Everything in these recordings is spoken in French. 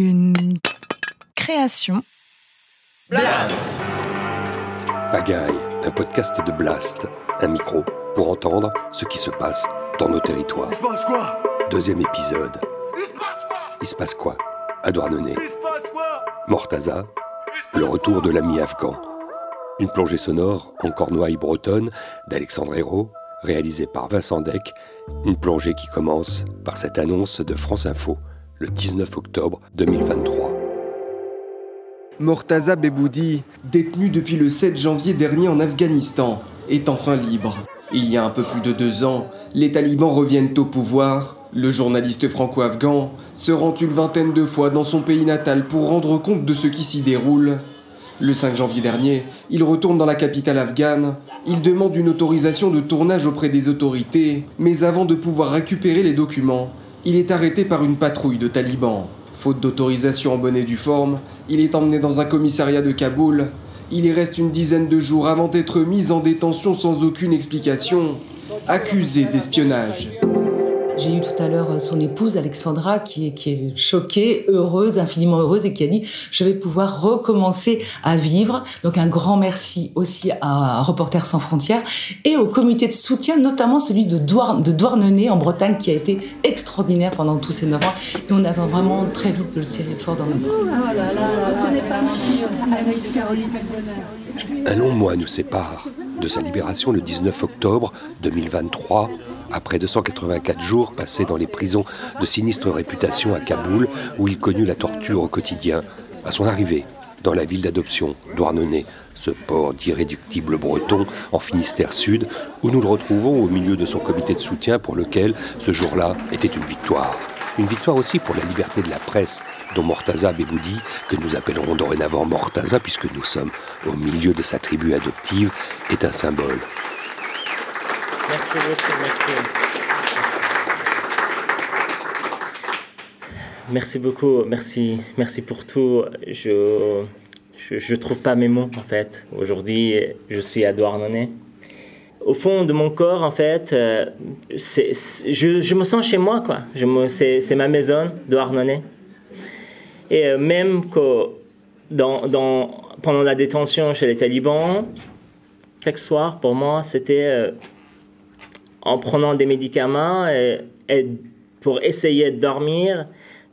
Une création. Blast Pagaille, un podcast de Blast, un micro pour entendre ce qui se passe dans nos territoires. Il se passe quoi? Deuxième épisode. Il se passe quoi? Il se passe quoi À Douarnenez, Il se passe quoi? Mortaza, le retour de l'ami afghan. Une plongée sonore en cornouaille bretonne d'Alexandre Hérault, réalisée par Vincent Deck. Une plongée qui commence par cette annonce de France Info, le 19 octobre 2023. Mortaza Beboudi, détenu depuis le 7 janvier dernier en Afghanistan, est enfin libre. Il y a un peu plus de deux ans, les talibans reviennent au pouvoir. Le journaliste franco-afghan se rend une vingtaine de fois dans son pays natal pour rendre compte de ce qui s'y déroule. Le 5 janvier dernier, il retourne dans la capitale afghane. Il demande une autorisation de tournage auprès des autorités, mais avant de pouvoir récupérer les documents, il est arrêté par une patrouille de talibans. Faute d'autorisation en bonne et due forme, il est emmené dans un commissariat de Kaboul. Il y reste une dizaine de jours avant d'être mis en détention sans aucune explication, accusé d'espionnage. J'ai eu tout à l'heure son épouse Alexandra qui est, choquée, heureuse, infiniment heureuse et qui a dit je vais pouvoir recommencer à vivre. Donc un grand merci aussi à Reporters sans frontières et au comité de soutien, notamment celui de, Douar, de Douarnenez en Bretagne qui a été extraordinaire pendant tous ces neuf ans. Et on attend vraiment très vite de le serrer fort dans nos bras. Un long mois nous sépare de sa libération le 19 octobre 2023, après 284 jours passés dans les prisons de sinistre réputation à Kaboul, où il connut la torture au quotidien, à son arrivée dans la ville d'adoption Douarnenez, ce port d'irréductible breton en Finistère Sud, où nous le retrouvons au milieu de son comité de soutien pour lequel ce jour-là était une victoire. Une victoire aussi pour la liberté de la presse, dont Mortaza Beboudi, que nous appellerons dorénavant Mortaza puisque nous sommes au milieu de sa tribu adoptive, est un symbole. Merci beaucoup, merci. Merci beaucoup, merci, pour tout. Je, je trouve pas mes mots en fait. Aujourd'hui, je suis à Douarnenez. Au fond de mon corps, en fait, euh, je, je me sens chez moi, quoi. C'est ma maison, Douarnenez. Et euh, même que dans, dans, pendant la détention chez les talibans, chaque soir, pour moi, c'était euh, en prenant des médicaments pour essayer de dormir,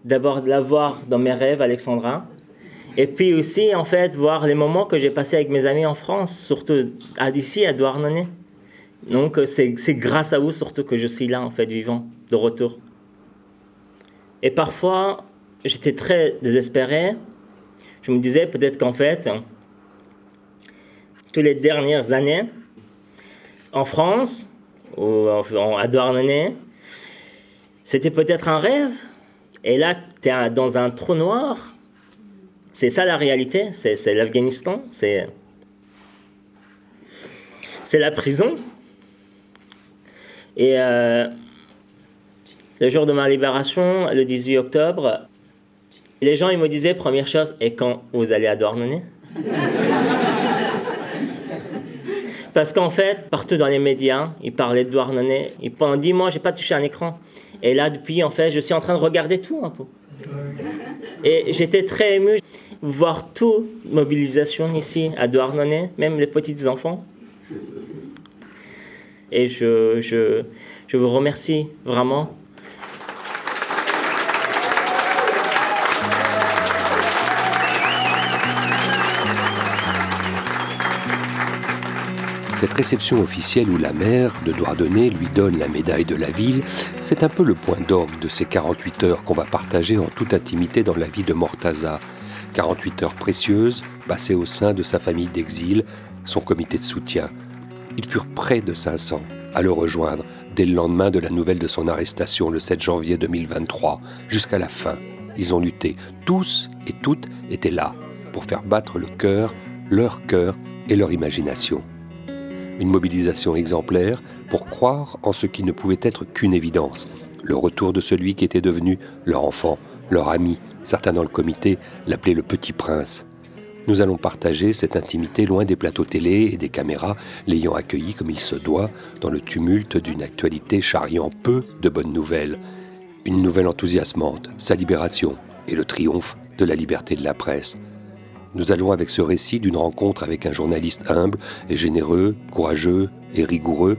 d'abord de la voir dans mes rêves, Alexandra. Et puis aussi, en fait, voir les moments que j'ai passés avec mes amis en France, surtout à d'ici, à Douarnenez. Donc, c'est grâce à vous surtout que je suis là, en fait, vivant, de retour. Et parfois, j'étais très désespéré. Je me disais peut-être qu'en fait, toutes les dernières années, en France, ou en- à Douarnenez, c'était peut-être un rêve. Et là, tu es dans un trou noir. C'est ça la réalité. C'est l'Afghanistan. C'est c'est la prison. Et euh, le jour de ma libération, le 18 octobre, les gens ils me disaient première chose, et quand vous allez à Douarnenez? Parce qu'en fait, partout dans les médias, ils parlaient de Douarnenez. Et pendant dix mois, j'ai pas touché un écran. Et là, depuis, en fait, je suis en train de regarder tout un peu. Et j'étais très ému. Voir toute mobilisation ici à Douarnenez, même les petits enfants. Et je, je, je vous remercie vraiment. Cette réception officielle où la mère de Douarnenez lui donne la médaille de la ville, c'est un peu le point d'orgue de ces 48 heures qu'on va partager en toute intimité dans la vie de Mortaza. 48 heures précieuses, passées au sein de sa famille d'exil, son comité de soutien. Ils furent près de 500 à le rejoindre dès le lendemain de la nouvelle de son arrestation le 7 janvier 2023, jusqu'à la fin. Ils ont lutté. Tous et toutes étaient là pour faire battre le cœur, leur cœur et leur imagination. Une mobilisation exemplaire pour croire en ce qui ne pouvait être qu'une évidence, le retour de celui qui était devenu leur enfant, leur ami. Certains dans le comité l'appelaient le petit prince. Nous allons partager cette intimité loin des plateaux télé et des caméras, l'ayant accueilli comme il se doit, dans le tumulte d'une actualité charriant peu de bonnes nouvelles. Une nouvelle enthousiasmante, sa libération, et le triomphe de la liberté de la presse. Nous allons avec ce récit d'une rencontre avec un journaliste humble et généreux, courageux et rigoureux,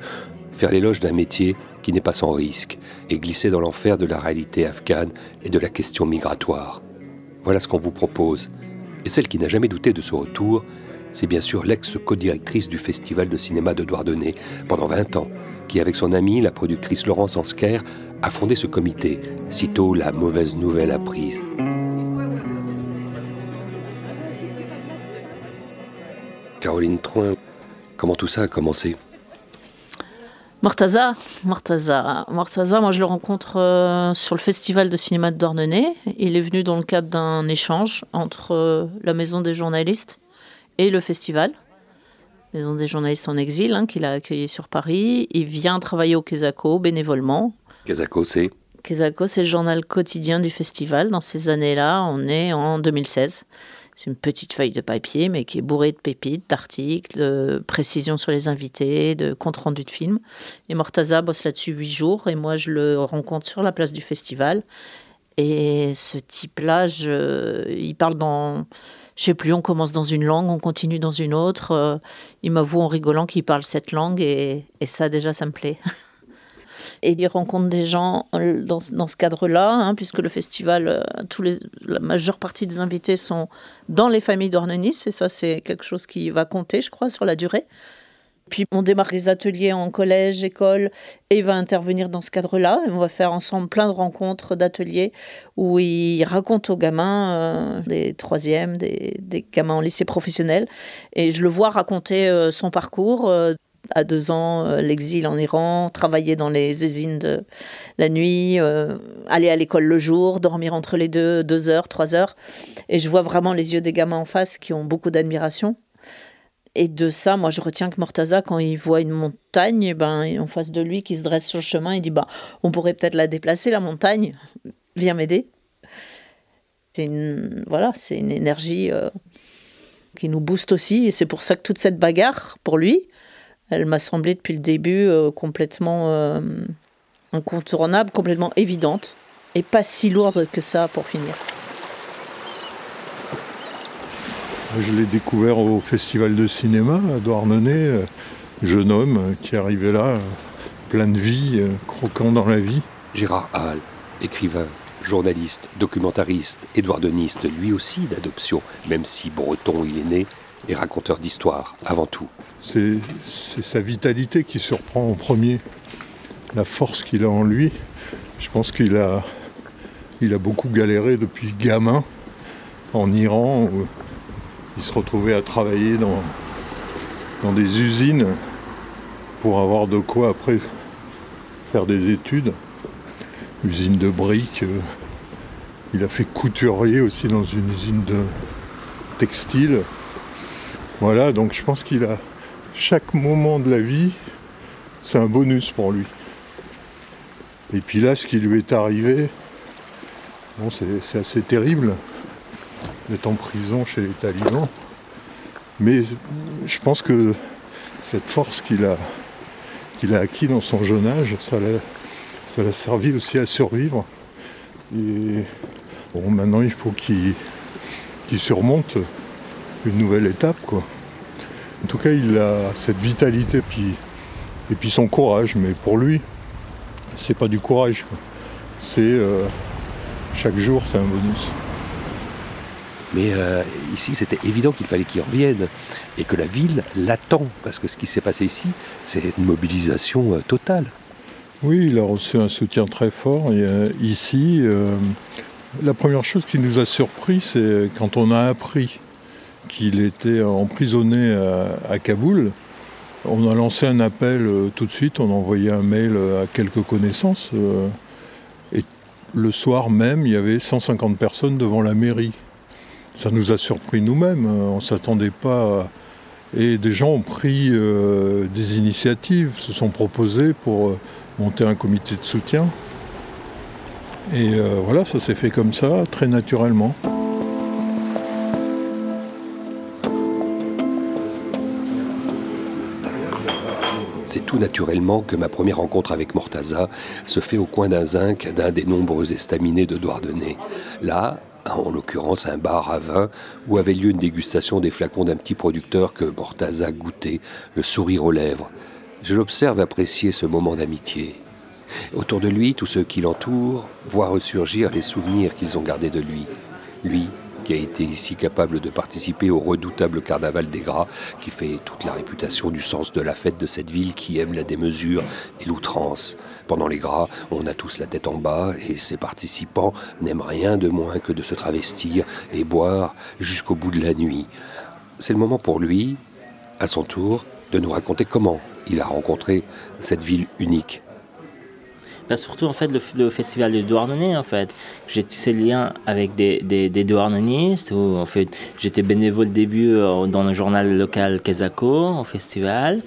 faire l'éloge d'un métier qui n'est pas sans risque et glisser dans l'enfer de la réalité afghane et de la question migratoire. Voilà ce qu'on vous propose. Et celle qui n'a jamais douté de ce retour, c'est bien sûr l'ex-co-directrice du Festival de cinéma de Douarnenez pendant 20 ans, qui avec son amie, la productrice Laurence Ansker, a fondé ce comité, sitôt la mauvaise nouvelle apprise. Caroline Troin, comment tout ça a commencé Mortaza, Mortaza, Mortaza, moi je le rencontre euh, sur le festival de cinéma de Dornenay. Il est venu dans le cadre d'un échange entre euh, la maison des journalistes et le festival. Maison des journalistes en exil, hein, qu'il a accueilli sur Paris. Il vient travailler au Quesaco bénévolement. Quesaco, c'est Quesaco, c'est le journal quotidien du festival. Dans ces années-là, on est en 2016. C'est une petite feuille de papier, mais qui est bourrée de pépites, d'articles, de précisions sur les invités, de comptes rendus de films. Et Mortaza bosse là-dessus huit jours, et moi je le rencontre sur la place du festival. Et ce type-là, il parle dans, je sais plus, on commence dans une langue, on continue dans une autre. Euh, il m'avoue en rigolant qu'il parle cette langue, et, et ça déjà, ça me plaît. Et il rencontre des gens euh, dans, dans ce cadre-là, hein, puisque le festival, euh, tous la majeure partie des invités sont dans les familles d'Ornenis, et ça c'est quelque chose qui va compter, je crois, sur la durée. Puis on démarre des ateliers en collège, école, et il va intervenir dans ce cadre-là. On va faire ensemble plein de rencontres d'ateliers où il raconte aux gamins, euh, des troisièmes, des, des, gamins en lycée professionnel. Et je le vois raconter son parcours, à deux ans, euh, l'exil en Iran, travailler dans les usines de la nuit, euh, aller à l'école le jour, dormir entre les deux, deux heures, trois heures. Et je vois vraiment les yeux des gamins en face qui ont beaucoup d'admiration. Et de ça, moi, je retiens que Mortaza, quand il voit une montagne, ben, en face de lui, qui se dresse sur le chemin, il dit bah, on pourrait peut-être la déplacer, la montagne. Viens m'aider. C'est une, voilà, c'est une énergie euh, qui nous booste aussi. Et c'est pour ça que toute cette bagarre, pour lui, elle m'a semblé depuis le début euh, complètement euh, incontournable, complètement évidente et pas si lourde que ça pour finir. Je l'ai découvert au festival de cinéma à Douarnenez, euh, jeune homme qui arrivait là, plein de vie, croquant dans la vie. Gérard Hall, écrivain, journaliste, documentariste, édouardoniste, lui aussi d'adoption, même si breton il est né, et raconteur d'histoire avant tout. C'est sa vitalité qui surprend en premier, la force qu'il a en lui. Je pense qu'il a, il a beaucoup galéré depuis gamin en Iran, il se retrouvait à travailler dans, dans des usines pour avoir de quoi après faire des études. Usine de briques. Il a fait couturier aussi dans une usine de textile. Voilà, donc je pense qu'il a chaque moment de la vie, c'est un bonus pour lui. Et puis là, ce qui lui est arrivé, bon, c'est assez terrible d'être en prison chez les talibans. Mais je pense que cette force qu'il a, qu'il a acquis dans son jeune âge, ça l'a servi aussi à survivre. Et bon, maintenant, il faut qu'il qu surmonte une nouvelle étape. Quoi. En tout cas, il a cette vitalité puis, et puis son courage. Mais pour lui, c'est pas du courage. C'est euh, chaque jour, c'est un bonus. Mais euh, ici, c'était évident qu'il fallait qu'il revienne et que la ville l'attend. Parce que ce qui s'est passé ici, c'est une mobilisation euh, totale. Oui, il a reçu un soutien très fort. Et, ici, la première chose qui nous a surpris, c'est quand on a appris qu'il était emprisonné à, Kaboul. On a lancé un appel euh, tout de suite, on a envoyé un mail euh, à quelques connaissances. Euh, et le soir même, il y avait 150 personnes devant la mairie. Ça nous a surpris nous-mêmes, on ne s'attendait pas. Et des gens ont pris des initiatives, se sont proposés pour monter un comité de soutien. Et voilà, ça s'est fait comme ça, très naturellement. C'est tout naturellement que ma première rencontre avec Mortaza se fait au coin d'un zinc d'un des nombreux estaminets de Douarnenez. Là, en l'occurrence un bar à vin où avait lieu une dégustation des flacons d'un petit producteur que Mortaza goûtait, le sourire aux lèvres. Je l'observe apprécier ce moment d'amitié. Autour de lui, tous ceux qui l'entourent voient ressurgir les souvenirs qu'ils ont gardés de lui. Lui, qui a été ici capable de participer au redoutable carnaval des gras, qui fait toute la réputation du sens de la fête de cette ville qui aime la démesure et l'outrance. Pendant les gras, on a tous la tête en bas et ses participants n'aiment rien de moins que de se travestir et boire jusqu'au bout de la nuit. C'est le moment pour lui, à son tour, de nous raconter comment il a rencontré cette ville unique bah, surtout en fait le, le festival de Douarnenez en fait. J'ai tissé le lien avec des, des, des Douarnenistes où en fait j'étais bénévole au début euh, dans le journal local Kesako au festival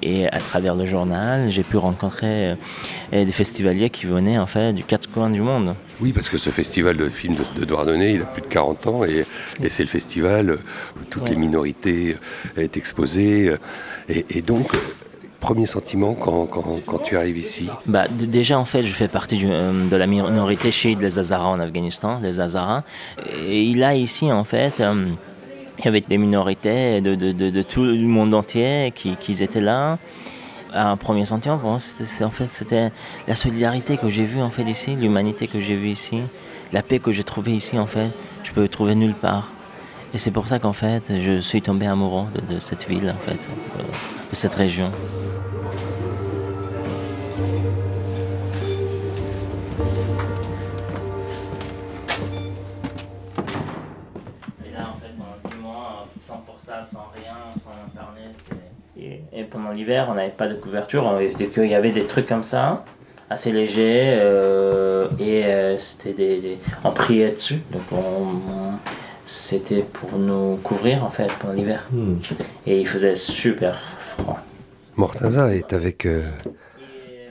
et à travers le journal j'ai pu rencontrer euh, des festivaliers qui venaient en fait du quatre coins du monde. Oui, parce que ce festival de films de, de Douarnenez, il a plus de 40 ans et, et c'est le festival où toutes les minorités sont exposées. Et, et donc, premier sentiment quand, quand, tu arrives ici bah, Déjà, en fait, je fais partie euh, de la minorité chiite des Hazaras en Afghanistan, les Hazaras. Et a ici, en fait, euh, il y avait des minorités de, de, de, tout le monde entier qui, qui étaient là. Un premier sentiment, c'était, en fait, c'était la solidarité que j'ai vue en fait ici, l'humanité que j'ai vue ici, la paix que j'ai trouvée ici, en fait, je peux trouver nulle part. Et c'est pour ça qu'en fait, je suis tombé amoureux de, de cette ville, en fait, de cette région. Et, pendant l'hiver, on n'avait pas de couverture. Il y avait des trucs comme ça, assez légers, euh, et euh, c'était des, des, on priait dessus. Donc on, on, c'était pour nous couvrir en fait pendant l'hiver. Hmm. Et il faisait super froid. Mortaza est avec euh,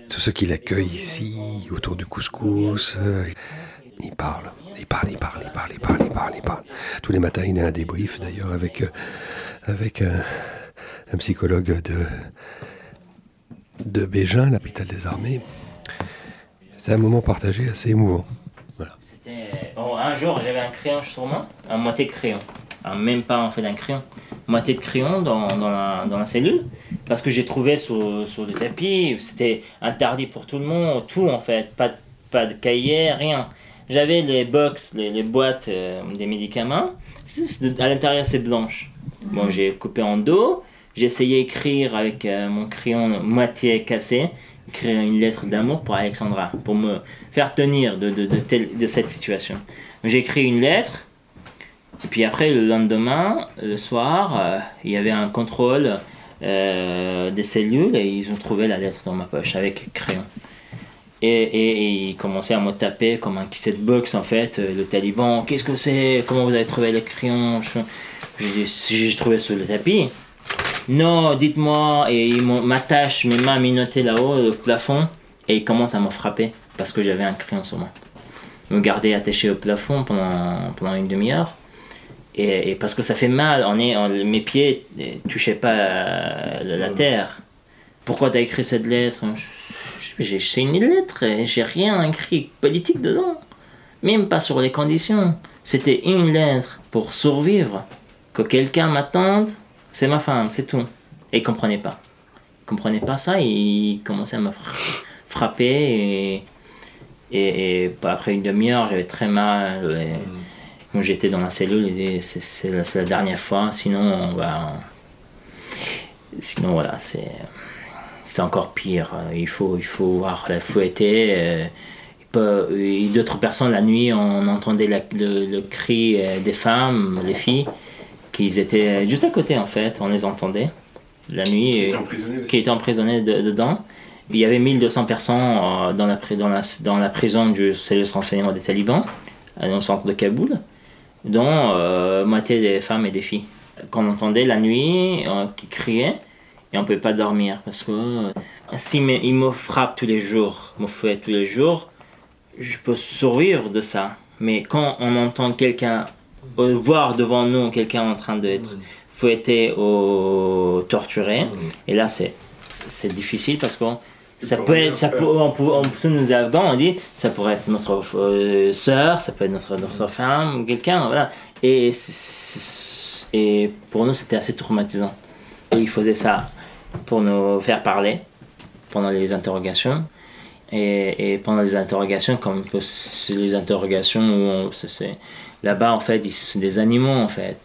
tous ceux qui l'accueillent ici, autour du couscous. Euh, il parle, il parle, il parle, il parle, il parle, il parle, il parle. Tous les matins, il a un débrief d'ailleurs avec, euh, avec un, un, psychologue de, de Bégin, l'hôpital des armées. C'est un moment partagé assez émouvant. Bon, un jour, j'avais un crayon sur moi, un moitié de crayon. Un même pas en fait d'un crayon. Moitié de crayon dans, dans, la, dans la cellule. Parce que j'ai trouvé sur, sur le tapis, c'était interdit pour tout le monde, tout en fait. Pas, pas de cahier, rien. J'avais les box, les, les boîtes euh, des médicaments. À l'intérieur, c'est blanche. Bon, j'ai coupé en deux. Essayé d'écrire avec euh, mon crayon moitié cassé, écrire une lettre d'amour pour Alexandra, pour me faire tenir de, de, de, tel, de cette situation. J'ai écrit une lettre. Et puis après, le lendemain, le soir, euh, il y avait un contrôle euh, des cellules et ils ont trouvé la lettre dans ma poche avec crayon. Et, et, et, il commençait à me taper comme un set box en fait, le taliban. Qu'est-ce que c'est? Comment vous avez trouvé le crayon? J'ai trouvé sur le tapis. Non, dites-moi. Et il m'attache mes mains minottées là-haut, au plafond, et il commence à me frapper parce que j'avais un crayon sur moi. Me garder attaché au plafond pendant, pendant une demi-heure. Et, et, parce que ça fait mal, on est, on, mes pieds ne touchaient pas la, la terre. Pourquoi tu as écrit cette lettre? C'est une lettre, j'ai rien écrit politique dedans. Même pas sur les conditions. C'était une lettre pour survivre. Que quelqu'un m'attende, c'est ma femme, c'est tout. Et il comprenait pas. Il comprenait pas ça, il commençait à me frapper. Et, et, et après une demi-heure, j'avais très mal. Et, mm. J'étais dans la cellule et c'est la, la, dernière fois. Sinon, on va. Sinon, voilà, c'est c'est encore pire. Il faut, il faut voir la fouetter. Euh, D'autres personnes, la nuit, on entendait la, le, le, cri des femmes, des filles, qui étaient juste à côté en fait, on les entendait. La nuit, qui étaient emprisonnées de, dedans. Il y avait 1200 personnes euh, dans la, dans la, dans la prison du service renseignement des talibans, dans le centre de Kaboul, dont euh, moitié des femmes et des filles. Qu'on entendait la nuit, euh, qui criaient et on peut pas dormir parce que euh, si il me frappe tous les jours, me fouette tous les jours, je peux survivre de ça. Mais quand on entend quelqu'un euh, voir devant nous quelqu'un en train d'être fouetté ou torturé, et là c'est c'est difficile parce que Ça peut être, ça peut, on peut, on peut nous afghans, on dit, ça pourrait être notre euh, sœur, ça peut être notre, notre femme, quelqu'un, voilà. Et, et pour nous, c'était assez traumatisant. Et il faisait ça pour nous faire parler pendant les interrogations. Et, et pendant les interrogations, comme les interrogations où on- c'est- là-bas, en fait, ils sont des animaux, en fait.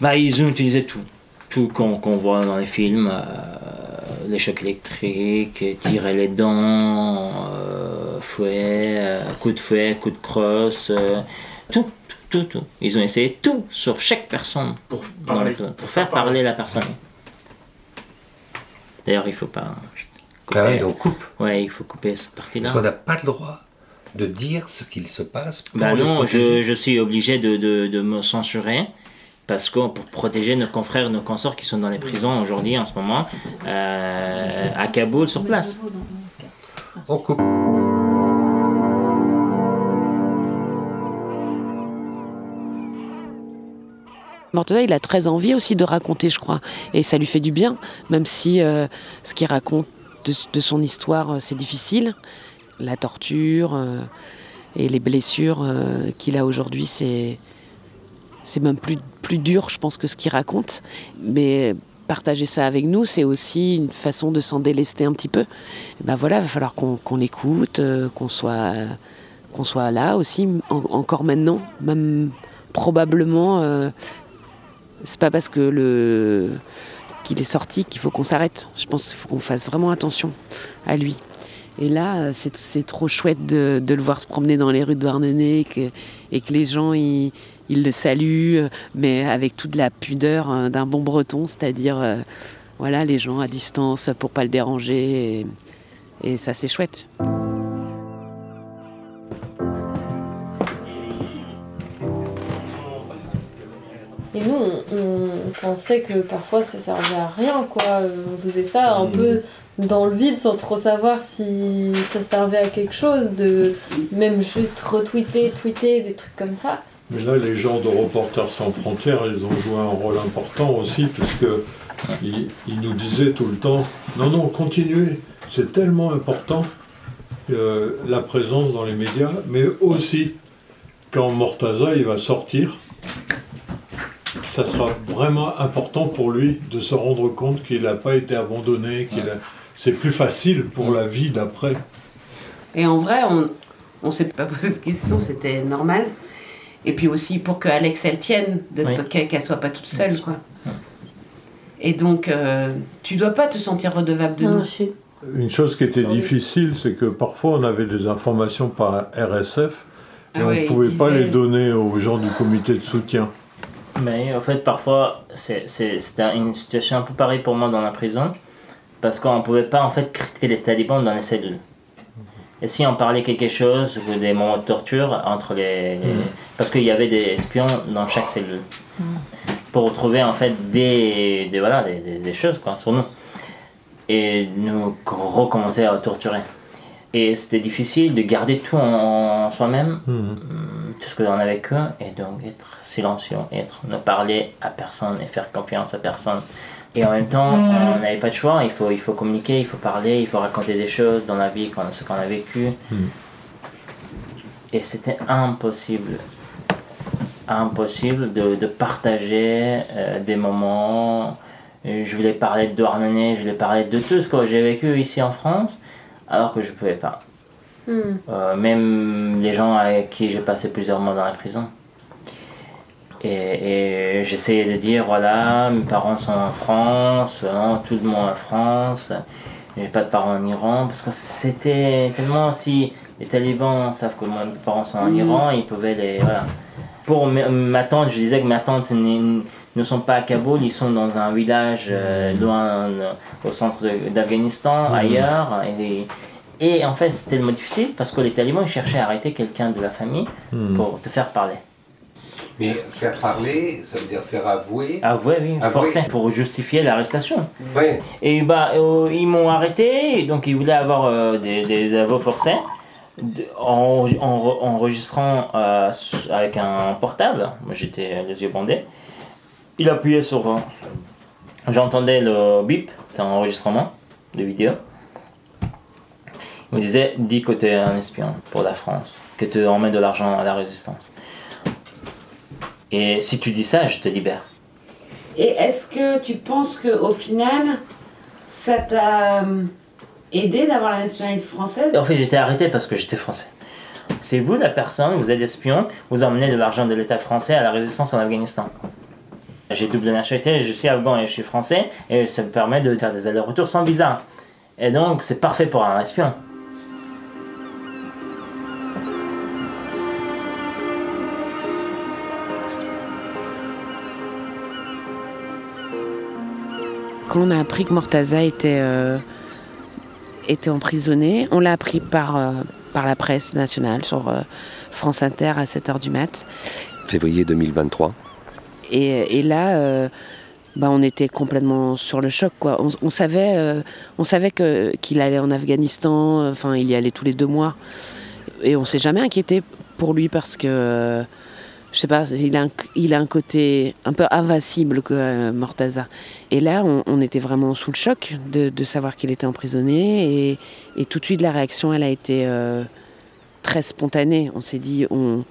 Bah, ils ont utilisé tout. Tout qu'on qu'on voit dans les films. euh, les chocs électriques, tirer les dents, euh, fouet, euh, coup de fouet, coup de crosse, euh, tout, tout, tout, tout. Ils ont essayé tout sur chaque personne parler. pour faire parler la personne. D'ailleurs, il faut pas. Ah ouais, on coupe. Ouais, il faut couper cette partie-là. Parce qu'on n'a pas le droit de dire ce qu'il se passe pour Bah non, je, je suis obligé de, de, de me censurer parce que pour protéger nos confrères, nos consorts qui sont dans les prisons aujourd'hui en ce moment, euh, à Kaboul sur place. On coupe. Morteza, il a très envie aussi de raconter, je crois. Et ça lui fait du bien, même si euh, ce qu'il raconte de, de son histoire, euh, c'est difficile. La torture euh, et les blessures euh, qu'il a aujourd'hui, c'est, c'est même plus, plus dur, je pense, que ce qu'il raconte. Mais partager ça avec nous, c'est aussi une façon de s'en délester un petit peu. Ben voilà, il va falloir qu'on, qu'on l'écoute, euh, qu'on soit, qu'on soit là aussi, en- encore maintenant, même probablement. c'est pas parce que le qu'il est sorti qu'il faut qu'on s'arrête. Je pense qu'il faut qu'on fasse vraiment attention à lui. Et là, euh, c'est trop chouette de, le voir se promener dans les rues de Douarnenez et que, les gens ils, le saluent, euh, mais avec toute la pudeur hein, d'un bon breton, c'est-à-dire euh, voilà les gens à distance pour pas le déranger. Et, ça, c'est chouette. Et nous, on, pensait que parfois ça servait à rien, quoi. On faisait ça un peu dans le vide sans trop savoir si ça servait à quelque chose, de même juste retweeter, tweeter, des trucs comme ça. Mais là, les gens de Reporters sans frontières, ils ont joué un rôle important aussi, puisque ils, nous disaient tout le temps, non, non, continuez, c'est tellement important, euh, la présence dans les médias, mais aussi, quand Mortaza, il va sortir, ça sera vraiment important pour lui de se rendre compte qu'il n'a pas été abandonné, qu'il a... C'est plus facile pour la vie d'après. Et en vrai, on ne s'est pas posé de question, c'était normal. Et puis aussi pour que Alex elle tienne, de- Oui. qu'elle qu'elle soit pas toute seule, quoi. Et donc, euh, tu dois pas te sentir redevable de Non, nous. je Une chose qui était difficile, c'est que parfois on avait des informations par RSF et Ah on ne pouvait pas les donner aux gens du comité de soutien. Mais en fait, parfois, c'est c'est- c'était une situation un peu pareille pour moi dans la prison, parce qu'on ne pouvait pas en fait critiquer les talibans dans les cellules. Et si on parlait quelque chose, ou des moments de torture entre les. les- Parce qu'il y avait des espions dans chaque cellule. Pour retrouver en fait des, des, voilà, des, des- des choses quoi, sur nous. Et nous recommencer à torturer. Et c'était difficile de garder tout en, en soi-même, hum, tout ce que l'on avait que, et donc être silencieux, être, ne parler à personne et faire confiance à personne. Et en même temps, on n'avait pas de choix, il faut, il faut communiquer, il faut parler, il faut raconter des choses dans la vie, ce qu'on a vécu. Et c'était impossible, impossible de, de partager euh, des moments. Et Je voulais parler de Douarnenez, je voulais parler de tout ce que j'ai vécu ici en France, alors que je ne pouvais pas. Hmm. Euh, même les gens avec qui j'ai passé plusieurs mois dans la prison. Et, et j'essayais de dire voilà, mes parents sont en France, hein, tout le monde en France, j'ai pas de parents en Iran, parce que c'était tellement si les talibans savent que moi, mes parents sont en Iran, ils pouvaient les. Voilà. Pour ma tante, je disais que ma tante ne sont pas à Kaboul, ils sont dans un village euh, loin euh, au centre d'Afghanistan, ailleurs. Et, et en fait, c'était le mot difficile parce que les talibans ils cherchaient à arrêter quelqu'un de la famille pour te faire parler. Mais faire parler, ça veut dire faire avouer. Avouer, oui, Avouer. forcer pour justifier l'arrestation. Ouais. Et bah, euh, ils m'ont arrêté, donc ils voulaient avoir euh, des, des aveux forcés, de- en, en- enregistrant euh, avec un portable. Moi j'étais les yeux bandés. Il appuyait sur. J'entendais le bip, c'était un enregistrement de vidéo. On disait, dis que tu es un espion pour la France, que tu emmènes de l'argent à la résistance. Et si tu dis ça, je te libère. Et est-ce que tu penses qu'au final, ça t'a euh, aidé d'avoir la nationalité française? En fait, j'étais arrêté parce que j'étais français. C'est vous la personne, vous êtes espion, vous emmenez de l'argent de l'État français à la résistance en Afghanistan. J'ai double nationalité, je suis afghan et je suis français, et ça me permet de faire des allers-retours sans visa. Et donc, c'est parfait pour un espion. Quand on a appris que Mortaza était, euh, était emprisonné, on l'a appris par, euh, par la presse nationale sur euh, France Inter à 7h du mat. Février 2023. Et, et là, bah, on était complètement sur le choc. Quoi. On, on savait, on savait que, qu'il allait en Afghanistan, enfin il y allait tous les deux mois. Et on s'est jamais inquiété pour lui parce que, je sais pas, il a, un, côté un peu invincible que euh, Mortaza. Et là, on, était vraiment sous le choc de, savoir qu'il était emprisonné. Et, tout de suite, la réaction, elle a été euh, très spontanée. On s'est dit, on,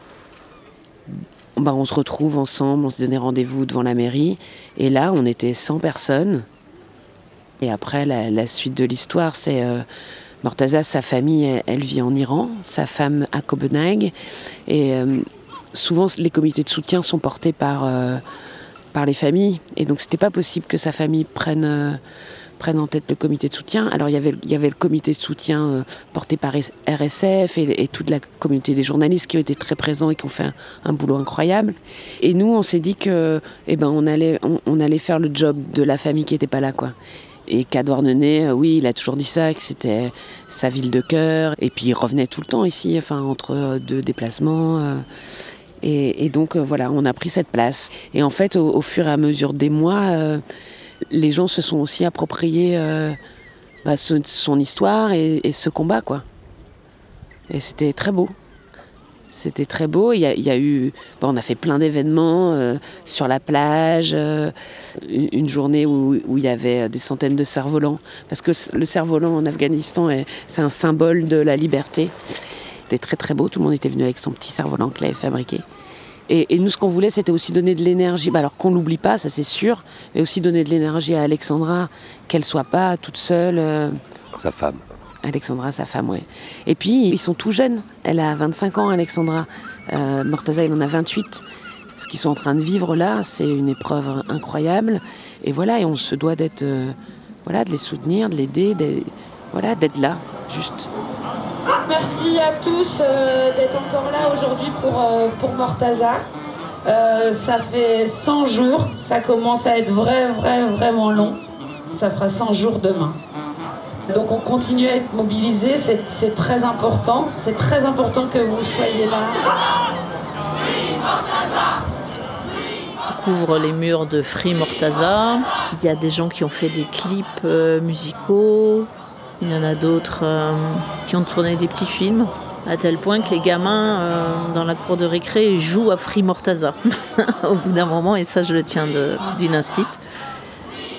bah, on se retrouve ensemble, on se donnait rendez-vous devant la mairie. Et là, on était 100 personnes. Et après, la, suite de l'histoire, c'est euh, Mortaza, sa famille, elle, elle, vit en Iran, sa femme à Copenhague. Et souvent, les comités de soutien sont portés par, euh, par les familles. Et donc, c'était pas possible que sa famille prenne, euh, prenne en tête le comité de soutien. Alors, il y avait, il y avait le comité de soutien euh, porté par RSF et, toute la communauté des journalistes qui ont été très présents et qui ont fait un, boulot incroyable. Et nous, on s'est dit que, eh ben, on allait, on, allait faire le job de la famille qui n'était pas là, quoi. Et qu'à Douarnenez, oui, il a toujours dit ça, que c'était sa ville de cœur. Et puis il revenait tout le temps ici, enfin, entre deux déplacements. Et, donc, euh, voilà, on a pris cette place. Et en fait, au, fur et à mesure des mois, euh, les gens se sont aussi appropriés euh, bah, son histoire et, ce combat, quoi. Et c'était très beau. C'était très beau. Il y a, eu, bon, on a fait plein d'événements sur la plage, une, journée où, il y avait des centaines de cerfs-volants, parce que le cerf-volant en Afghanistan, c'est un symbole de la liberté. C'était très très beau. Tout le monde était venu avec son petit cerf-volant qu'il avait fabriqué. Et, et, nous, ce qu'on voulait, c'était aussi donner de l'énergie. Bah, alors qu'on l'oublie pas, ça c'est sûr, mais aussi donner de l'énergie à Alexandra, qu'elle soit pas toute seule. Euh... Sa femme. Alexandra, sa femme, oui. Et puis, ils sont tout jeunes. Elle a 25 ans, Alexandra. Euh, Mortaza, il en a 28. Ce qu'ils sont en train de vivre là, c'est une épreuve incroyable. Et voilà, et on se doit d'être, euh, voilà, de les soutenir, de l'aider, voilà, d'être là, juste. Merci à tous euh, d'être encore là aujourd'hui pour, euh, pour Mortaza. Euh, ça fait 100 jours, ça commence à être vrai, vrai, vraiment long. Ça fera 100 jours demain. Donc on continue à être mobilisés, c'est très important. C'est très important que vous soyez là. On couvre les murs de Free Mortaza. Il y a des gens qui ont fait des clips musicaux. Il y en a d'autres euh, qui ont tourné des petits films. À tel point que les gamins euh, dans la cour de récré jouent à Free Mortaza au bout d'un moment, et ça je le tiens d'une instit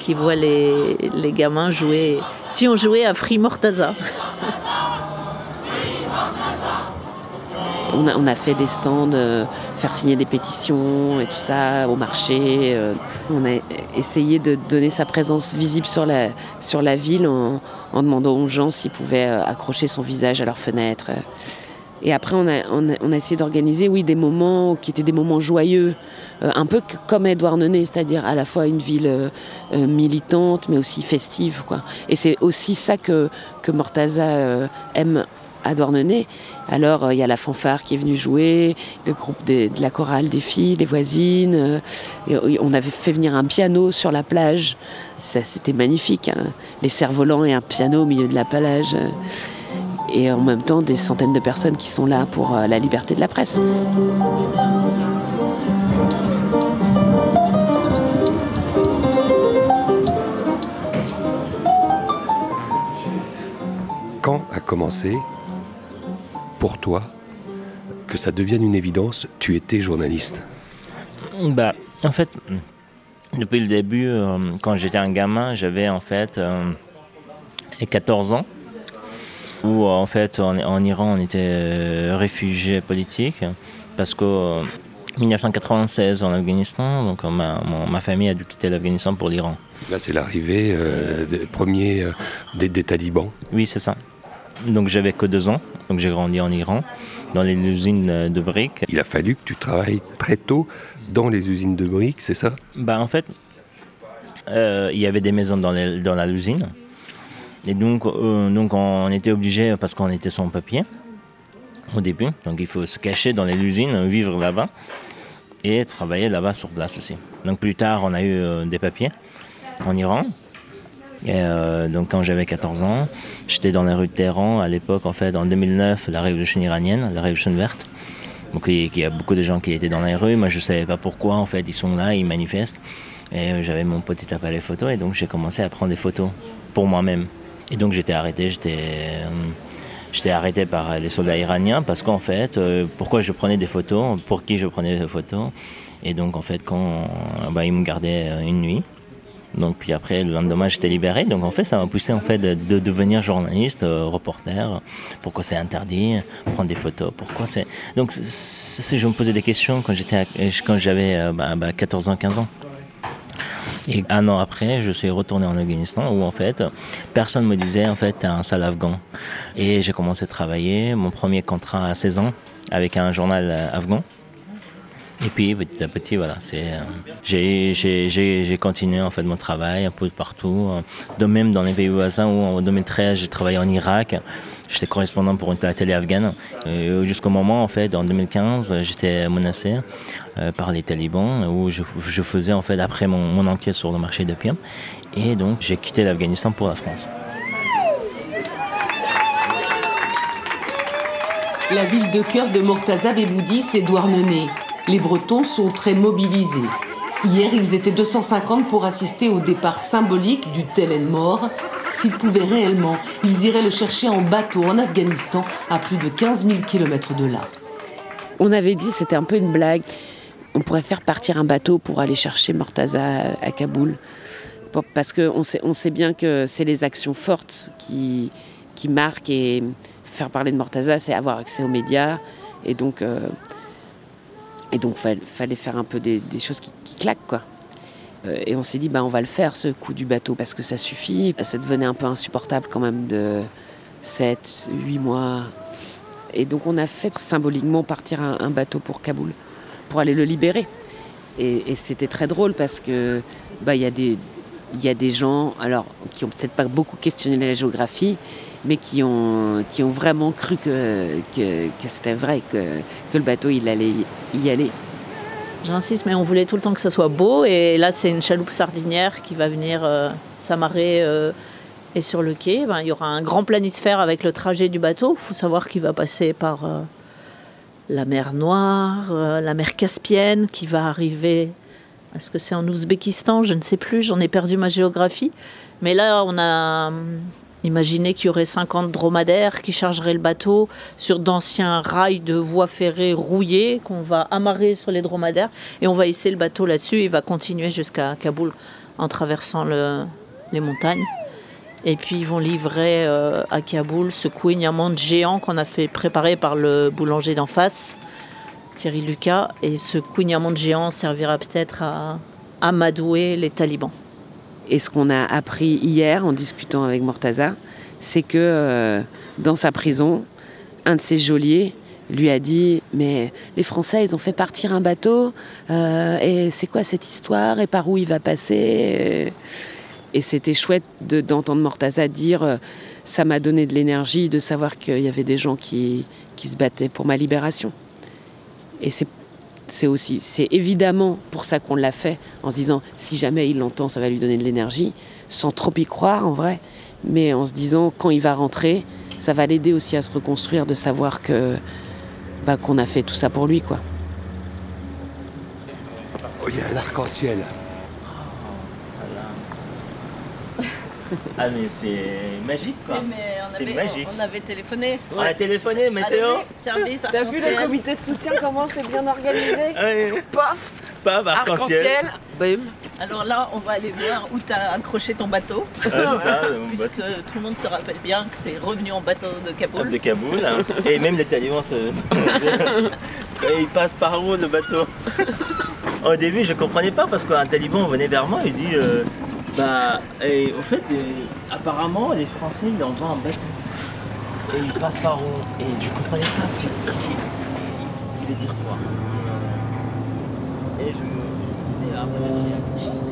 qui voit les, les gamins jouer. Si on jouait à Free Mortaza. on, a, fait des stands, euh, faire signer des pétitions et tout ça au marché. Euh, on a essayé de donner sa présence visible sur la, sur la ville en, demandant aux gens s'ils pouvaient euh, accrocher son visage à leurs fenêtres. Et après, on a, on a, essayé d'organiser, oui, des moments qui étaient des moments joyeux, un peu comme Edouard Nenay, c'est-à-dire à la fois une ville militante, mais aussi festive. Quoi. Et c'est aussi ça que, que Mortaza aime à. Alors, il y a la fanfare qui est venue jouer, le groupe de la chorale des filles, les voisines. on avait fait venir un piano sur la plage. C'était magnifique. Hein. Les cerfs-volants et un piano au milieu de la plage et en même temps des centaines de personnes qui sont là pour la liberté de la presse. Quand a commencé, pour toi, que ça devienne une évidence, tu étais journaliste Bah, en fait, depuis le début, euh, quand j'étais un gamin, j'avais en fait euh, 14 ans. où en fait en, en Iran on était euh, réfugié politique parce que 1996 en Afghanistan, donc ma, mon- ma famille a dû quitter l'Afghanistan pour l'Iran. Là, c'est l'arrivée euh, euh, des, des talibans. Oui, c'est ça. Donc j'avais que deux ans, donc j'ai grandi en Iran, dans les usines euh, de briques. Il a fallu que tu travailles très tôt dans les usines de briques, c'est ça? Bah en fait, euh, il y avait des maisons dans, les- dans la usine. Et donc, euh, donc on était obligé, parce qu'on était sans papier au début, donc il faut se cacher dans les usines, vivre là-bas et travailler là-bas sur place aussi. Donc plus tard, on a eu euh, des papiers en Iran. Et euh, donc quand j'avais 14 ans, j'étais dans la rue de Téhéran à l'époque, en fait, en 2009, la révolution iranienne, la révolution verte. Donc il y a beaucoup de gens qui étaient dans les rues. Moi, je ne savais pas pourquoi. En fait, ils sont là, ils manifestent. Et euh, j'avais mon petit appareil photo et donc j'ai commencé à prendre des photos pour moi-même. Et donc j'étais arrêté, j'étais euh, j'étais arrêté par les soldats iraniens parce qu'en fait, pourquoi je prenais des photos, pour qui je prenais des photos. Et donc en fait, quand bah, ils me gardaient une nuit. Donc puis après le lendemain j'étais libéré. Donc en fait ça m'a poussé en fait de, de devenir journaliste, euh, reporter. Pourquoi c'est interdit? Prendre des photos Pourquoi c'est donc je me posais des questions quand j'étais quand j'avais euh, bah, bah, 14 ans, 15 ans. Et un an après, je suis retourné en Afghanistan où en fait, personne me disait en fait un sale afghan. Et j'ai commencé à travailler, mon premier contrat à 16 ans avec un journal euh, afghan. Et puis petit à petit, voilà, c'est, euh, j'ai, continué en fait mon travail un peu partout. euh, De même dans les pays voisins où en 2013 j'ai travaillé en Irak, j'étais correspondant pour une télé afghane. Et jusqu'au moment en fait, en 2015, j'étais menacé euh, par les talibans où je, faisais en fait après mon, enquête sur le marché d'opium. Et donc j'ai quitté l'Afghanistan pour la France. La ville de cœur de Mortaza Beboudi, c'est Douarnenez. Les Bretons sont très mobilisés. Hier, ils étaient 250 pour assister au départ symbolique du Telen mort. S'ils pouvaient réellement, ils iraient le chercher en bateau en Afghanistan, à plus de 15 000 km de là. On avait dit, c'était un peu une blague, on pourrait faire partir un bateau pour aller chercher Mortaza à, Kaboul. Parce qu'on sait, bien que c'est les actions fortes qui, qui marquent et faire parler de Mortaza, c'est avoir accès aux médias. Et donc, euh, et donc fallait, fallait faire un peu des, choses qui, claquent, quoi. Euh, Et on s'est dit, bah, on va le faire, ce coup du bateau, parce que ça suffit. Ça devenait un peu insupportable quand même de 7, 8 mois. Et donc on a fait symboliquement partir un, bateau pour Kaboul, pour aller le libérer. Et, c'était très drôle parce que bah, il y a des il y a des gens alors qui ont peut-être pas beaucoup questionné la géographie, mais qui ont qui ont vraiment cru que que, c'était vrai que, que le bateau il allait y aller. J'insiste, mais on voulait tout le temps que ce soit beau. Et là, c'est une chaloupe sardinière qui va venir euh, s'amarrer. euh, et sur le quai, ben, il y aura un grand planisphère avec le trajet du bateau. Il faut savoir qu'il va passer par euh, la mer Noire, la mer Caspienne, qui va arriver. Est-ce que c'est en Ouzbékistan? Je ne sais plus, j'en ai perdu ma géographie. Mais là, on a imaginé qu'il y aurait 50 dromadaires qui chargeraient le bateau sur d'anciens rails de voies ferrées rouillés qu'on va amarrer sur les dromadaires. Et on va hisser le bateau là-dessus. Il va continuer jusqu'à Kaboul en traversant le- les montagnes. Et puis ils vont livrer euh, à Kaboul ce couignament géant qu'on a fait préparer par le boulanger d'en face, Thierry Lucas. Et ce couignament géant servira peut-être à amadouer les talibans. Et ce qu'on a appris hier en discutant avec Mortaza, c'est que euh, dans sa prison, un de ses geôliers lui a dit Mais les Français, ils ont fait partir un bateau, euh, et c'est quoi cette histoire, et par où il va passer Et c'était chouette de- d'entendre Mortaza dire euh, Ça m'a donné de l'énergie de savoir qu'il y avait des gens qui, qui se battaient pour ma libération. Et c'est c'est aussi, c'est évidemment pour ça qu'on l'a fait, en se disant si jamais il l'entend, ça va lui donner de l'énergie, sans trop y croire en vrai, mais en se disant quand il va rentrer, ça va l'aider aussi à se reconstruire, de savoir que bah, qu'on a fait tout ça pour lui, quoi. Oh, il y a un arc-en-ciel. Ah mais c'est magique quoi. C'est magique. on avait téléphoné. On a téléphoné, météo. Service T'as vu le comité de soutien comment c'est bien organisé Ouais. Paf épave arc-en-ciel. Alors là, on va aller voir où tu as accroché ton bateau. Ah, c'est ça, Puisque tout le monde se rappelle bien que tu es revenu en bateau de Kaboul. de Kaboul. hein. Et même les talibans se. Et ils passent par où le bateau? Au début, je comprenais pas parce qu'un taliban venait vers moi et dit euh, Bah, et, au fait, euh, apparemment, les Français ils envoient un bateau. Et ils passent par où? Et je comprenais pas ce qu'il il voulait dire quoi? Et je me disais après.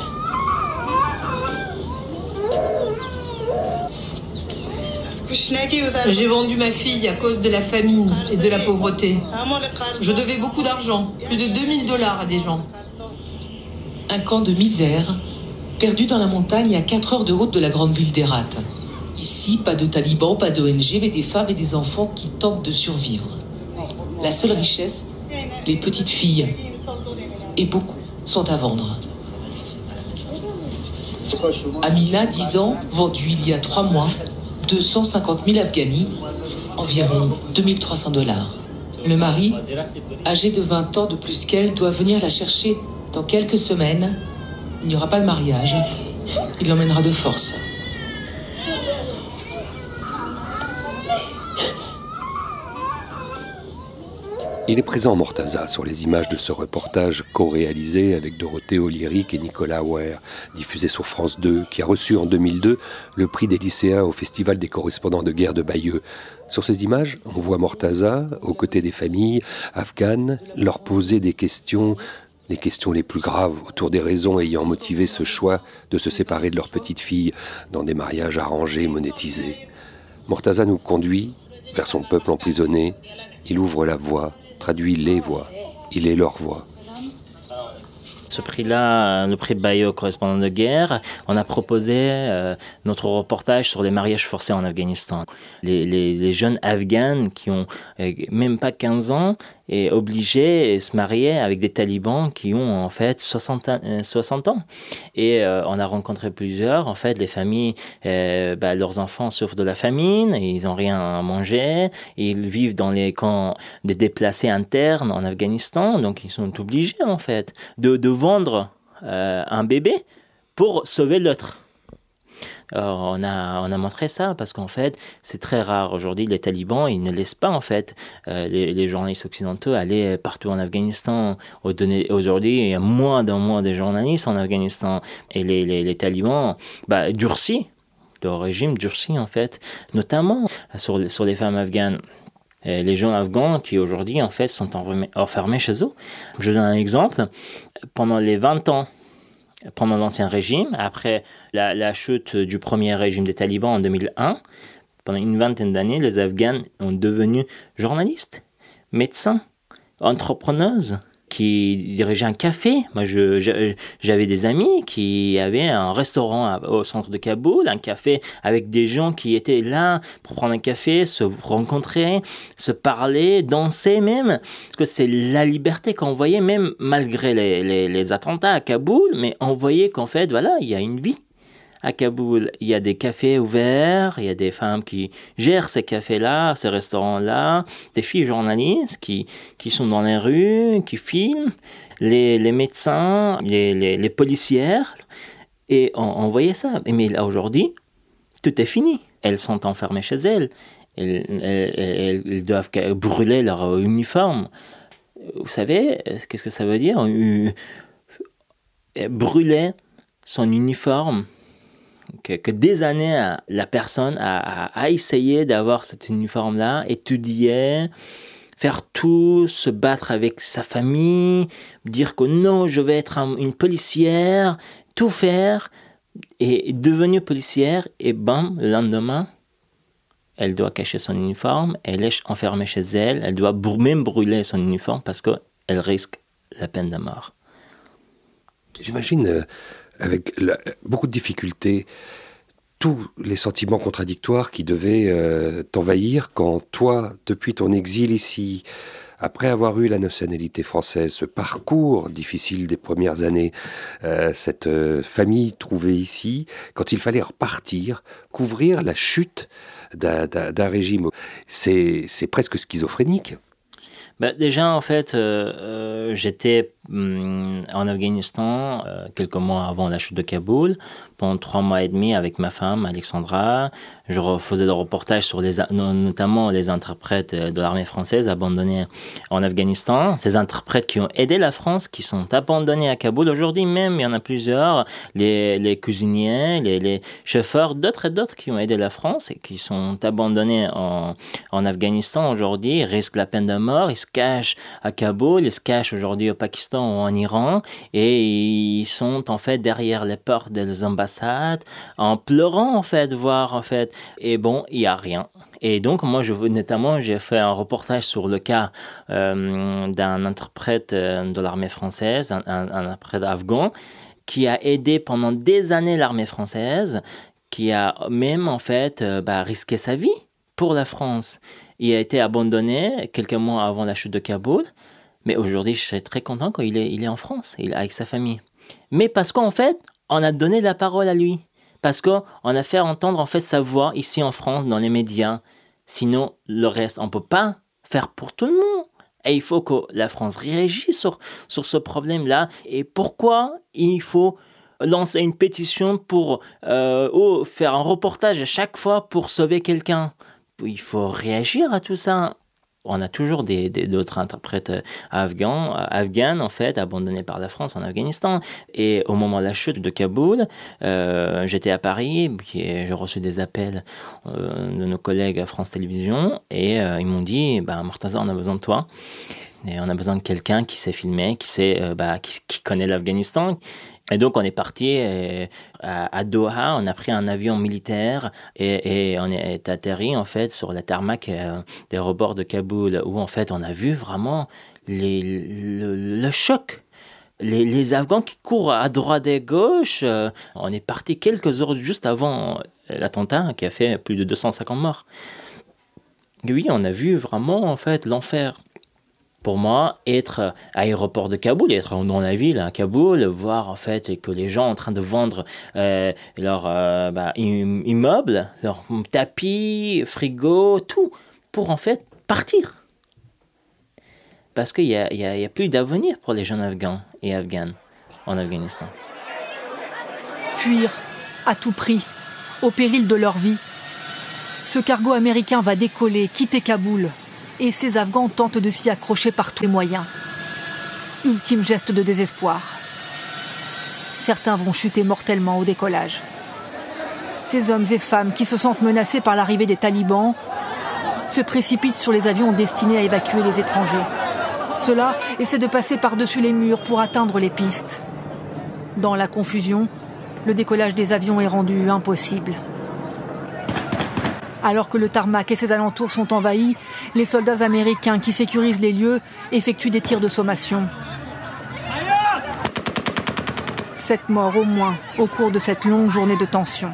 J'ai vendu ma fille à cause de la famine et de la pauvreté. Je devais beaucoup d'argent, plus de 2000 dollars à des gens. Un camp de misère, perdu dans la montagne à 4 heures de route de la grande ville d'Herat. Ici, pas de talibans, pas d'ONG, mais des femmes et des enfants qui tentent de survivre. La seule richesse, les petites filles. Et beaucoup sont à vendre. Amina, 10 ans, vendue il y a 3 mois, 250 000 Afghanis, environ 2300 dollars. Le mari, âgé de 20 ans de plus qu'elle, doit venir la chercher dans quelques semaines. Il n'y aura pas de mariage. Il l'emmènera de force. Il est présent Mortaza sur les images de ce reportage co-réalisé avec Dorothée Olyric et Nicolas Ware, diffusé sur France 2, qui a reçu en 2002 le prix des lycéens au Festival des correspondants de guerre de Bayeux. Sur ces images, on voit Mortaza, aux côtés des familles afghanes, leur poser des questions, les questions les plus graves autour des raisons ayant motivé ce choix de se séparer de leur petite fille dans des mariages arrangés monétisés. Mortaza nous conduit vers son peuple emprisonné, il ouvre la voie, traduit les voix, il est leur voix. Ce prix-là, le prix Bayeux correspondant de guerre, on a proposé euh, notre reportage sur les mariages forcés en Afghanistan. Les, les- jeunes Afghans qui ont euh, même pas 15 ans et obligés de se marier avec des talibans qui ont en fait 60, ans- euh, 60 ans. Et euh, on a rencontré plusieurs. En fait, les familles, euh, bah, leurs enfants souffrent de la famine, et ils n'ont rien à manger, et ils vivent dans les camps des déplacés internes en Afghanistan, donc ils sont obligés en fait de, de vendre un bébé pour sauver l'autre. Alors, on a, on a montré ça parce qu'en fait, c'est très rare aujourd'hui. Les talibans, ils ne laissent pas en fait euh, les, journalistes occidentaux aller partout en Afghanistan. Aujourd'hui, il y a moins d'un mois de journalistes en Afghanistan. Et les, talibans bah, durcis, le régime durcit en fait, notamment sur, les- femmes afghanes. Les jeunes afghans qui aujourd'hui en fait sont enfermés chez eux. Je donne un exemple. Pendant les 20 ans pendant l'ancien régime, après la, chute du premier régime des talibans en 2001, pendant une vingtaine d'années, les Afghans ont devenu journalistes, médecins, entrepreneuses, qui dirigeaient un café. Moi, j'avais des amis qui avaient un restaurant au centre de Kaboul, un café avec des gens qui étaient là pour prendre un café, se rencontrer, se parler, danser même. Parce que c'est la liberté qu'on voyait, même malgré les- les attentats à Kaboul, mais on voyait qu'en fait, voilà, il y a une vie à Kaboul. Il y a des cafés ouverts, il y a des femmes qui gèrent ces cafés-là, ces restaurants-là, des filles journalistes qui, qui sont dans les rues, qui filment, les, les médecins, les, les, policières. Et on, voyait ça. Mais là, aujourd'hui, tout est fini. Elles sont enfermées chez elles. Elles, elles- doivent brûler leur uniforme. Vous savez, qu'est-ce que ça veut dire? Euh, Brûler son uniforme que, des années, euh, la personne a, a- essayé d'avoir cet uniforme-là, étudier, faire tout, se battre avec sa famille, dire que non, je vais être un- une policière, tout faire, et devenue policière, et bam, le lendemain, elle doit cacher son uniforme, elle est enfermée chez elle, elle doit même brûler son uniforme parce qu'elle risque la peine de mort. J'imagine, euh, avec beaucoup de difficultés, tous les sentiments contradictoires qui devaient euh, t'envahir quand toi, depuis ton exil ici, Après avoir eu la nationalité française, ce parcours difficile des premières années, euh, cette euh, famille trouvée ici, quand il fallait repartir, couvrir la chute d'un régime, c'est presque schizophrénique. Bah, déjà, en fait, euh, j'étais hum, en Afghanistan quelques mois avant la chute de Kaboul, pendant trois mois et demi avec ma femme, Alexandra. Je faisais des reportages sur les, notamment les interprètes euh, de l'armée française abandonnés en Afghanistan. Ces interprètes qui ont aidé la France, qui sont abandonnés à Kaboul. Aujourd'hui même, il y en a plusieurs. Les, les cuisiniers, les, les chauffeurs, d'autres et d'autres qui ont aidé la France et qui sont abandonnés en, en Afghanistan aujourd'hui. Risquent la peine de mort. Ils se cachent à Kaboul. Ils se cachent aujourd'hui au Pakistan ou en Iran. Et ils sont en fait derrière les portes des ambassades en pleurant en fait, voir en fait et bon, il n'y a rien. Et donc, moi, je, notamment, j'ai fait un reportage sur le cas euh, d'un interprète euh, de l'armée française, un, interprète afghan, qui a aidé pendant des années l'armée française, qui a même, en fait, euh, bah, risqué sa vie pour la France. Il a été abandonné quelques mois avant la chute de Kaboul. Mais aujourd'hui, je suis très content qu'il est, il est en France, il avec sa famille. Mais parce qu'en fait, on a donné la parole à lui parce qu'on a fait entendre en fait sa voix ici en France dans les médias. Sinon, le reste, on peut pas faire pour tout le monde. Et il faut que la France réagisse sur, sur ce problème-là. Et pourquoi il faut lancer une pétition pour euh, faire un reportage à chaque fois pour sauver quelqu'un? Il faut réagir à tout ça on a toujours des, d'autres interprètes euh, afghans, euh, afghanes en fait, abandonnés par la France en Afghanistan. Et au moment de la chute de Kaboul, euh, j'étais à Paris, et j'ai reçu des appels de nos collègues à France Télévisions, et ils m'ont dit, bah, Mortaza, on a besoin de toi. Et on a besoin de quelqu'un qui sait filmer, qui, sait, bah, qui connaît l'Afghanistan et donc on est parti euh, à, Doha, on a pris un avion militaire et, on est atterri en fait sur la tarmac euh, des rebords de Kaboul où en fait on a vu vraiment le, choc. Les, Afghans qui courent à droite et gauche. Euh, on est parti quelques heures juste avant l'attentat qui a fait plus de 250 morts. oui, on a vu vraiment en fait l'enfer pour moi, être à l'aéroport de Kaboul, être dans la ville à Kaboul, voir en fait que les gens en train de vendre euh, leurs euh, bah, immeubles, leurs tapis, frigo, tout, pour en fait partir. Parce qu'il n'y a, plus d'avenir pour les jeunes Afghans et Afghanes en Afghanistan. Fuir à tout prix, au péril de leur vie. Ce cargo américain va décoller, quitter Kaboul, et ces Afghans tentent de s'y accrocher par tous les moyens. Ultime geste de désespoir. Certains vont chuter mortellement au décollage. Ces hommes et femmes qui se sentent menacés par l'arrivée des talibans se précipitent sur les avions destinés à évacuer les étrangers. Ceux-là essaient de passer par-dessus les murs pour atteindre les pistes. Dans la confusion, le décollage des avions est rendu impossible. Alors que le tarmac et ses alentours sont envahis, les soldats américains qui sécurisent les lieux effectuent des tirs de sommation. Sept morts au moins au cours de cette longue journée de tension.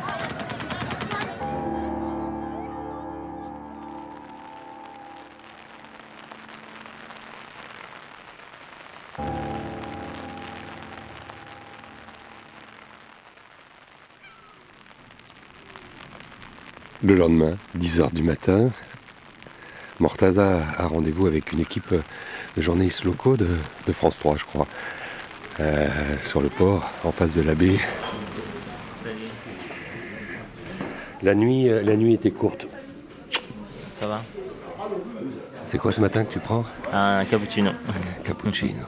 Le lendemain, 10h du matin, Mortaza a rendez-vous avec une équipe de journalistes locaux de, France 3, je crois, euh, sur le port, en face de la baie. La nuit, euh, la nuit était courte. Ça va C'est quoi ce matin que tu prends? Un cappuccino. Un cappuccino.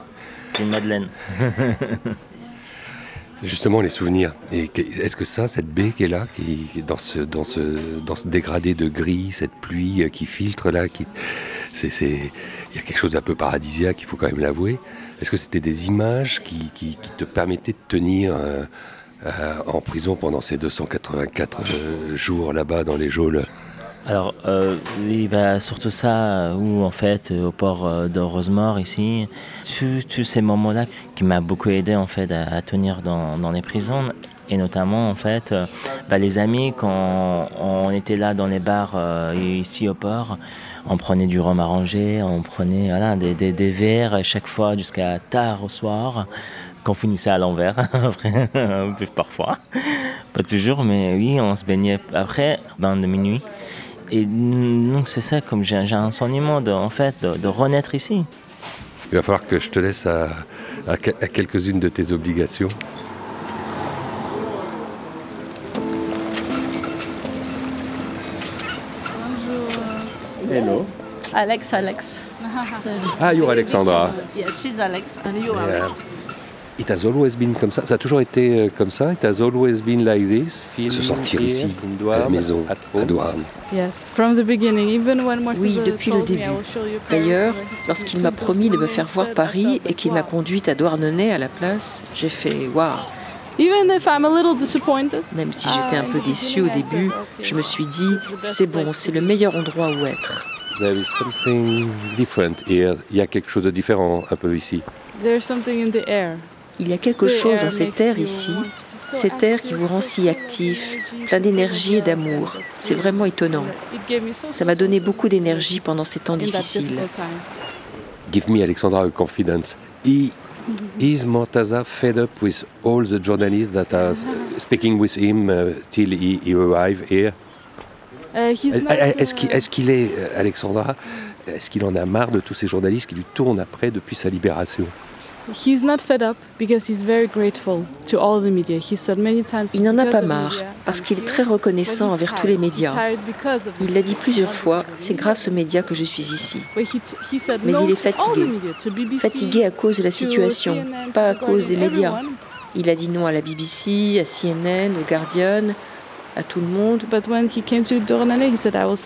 Une madeleine. Justement, les souvenirs. Est-ce que ça, cette baie qui est là, qui dans ce dans ce dégradé de gris, cette pluie euh, qui filtre là, qui c'est il y a quelque chose d'un peu paradisiaque, il faut quand même l'avouer. Est-ce que c'était des images qui, qui, te permettaient de tenir euh, euh, en prison pendant ces 284 jours là-bas dans les geôles? Alors, euh, oui, bah, surtout ça, où en fait, au port euh, de Rosemort ici, tous ces moments-là qui m'a beaucoup aidé en fait à, tenir dans, les prisons. Et notamment, en fait, euh, bah, les amis, quand on était là dans les bars ici au port, on prenait du rhum arrangé, on prenait voilà, des, des, des verres chaque fois jusqu'à tard au soir, qu'on finissait à l'envers, parfois, pas toujours, mais oui, on se baignait après, dans de minuit. Et donc c'est ça, comme j'ai un sentiment de, en fait, de, de, renaître ici. Il va falloir que je te laisse à, à, à quelques-unes de tes obligations. Hello. Alex, Alex. ah, you're Alexandra. Yeah, she's Alex, and you yeah. Alex. It has always been comme ça. Ça a toujours été comme ça. It has always been like this. Se sentir ici, à la maison, à Douarn. Yes, from the beginning, even when oui, depuis le début. D'ailleurs, lorsqu'il m'a promis de me faire voir Paris et qu'il m'a conduite à Douarnenez à la place, j'ai fait waouh. Même si j'étais un peu déçue au début, je me suis dit, c'est bon, c'est le meilleur endroit où être. There is something different here. Il y a quelque chose de différent un peu ici. There's something in the air. Il y a quelque chose dans cet air ici, cet air qui vous rend si actif, plein d'énergie et d'amour. C'est vraiment étonnant. Ça m'a donné beaucoup d'énergie pendant ces temps difficiles. Give me, Alexandra, a confidence. He, is Mortaza fed up with all the journalists that are speaking with him uh, till he, he arrive here? Est-ce qu'il est, qu est, Alexandra, est-ce qu'il en a marre de tous ces journalistes qui lui tournent après depuis sa libération? Il n'en a pas marre parce qu'il est très reconnaissant envers tous les médias. Il l'a dit plusieurs fois, c'est grâce aux médias que je suis ici. Mais il est fatigué. Fatigué à cause de la situation, pas à cause des médias. Il a dit non à la BBC, à CNN, au Guardian, à tout le monde.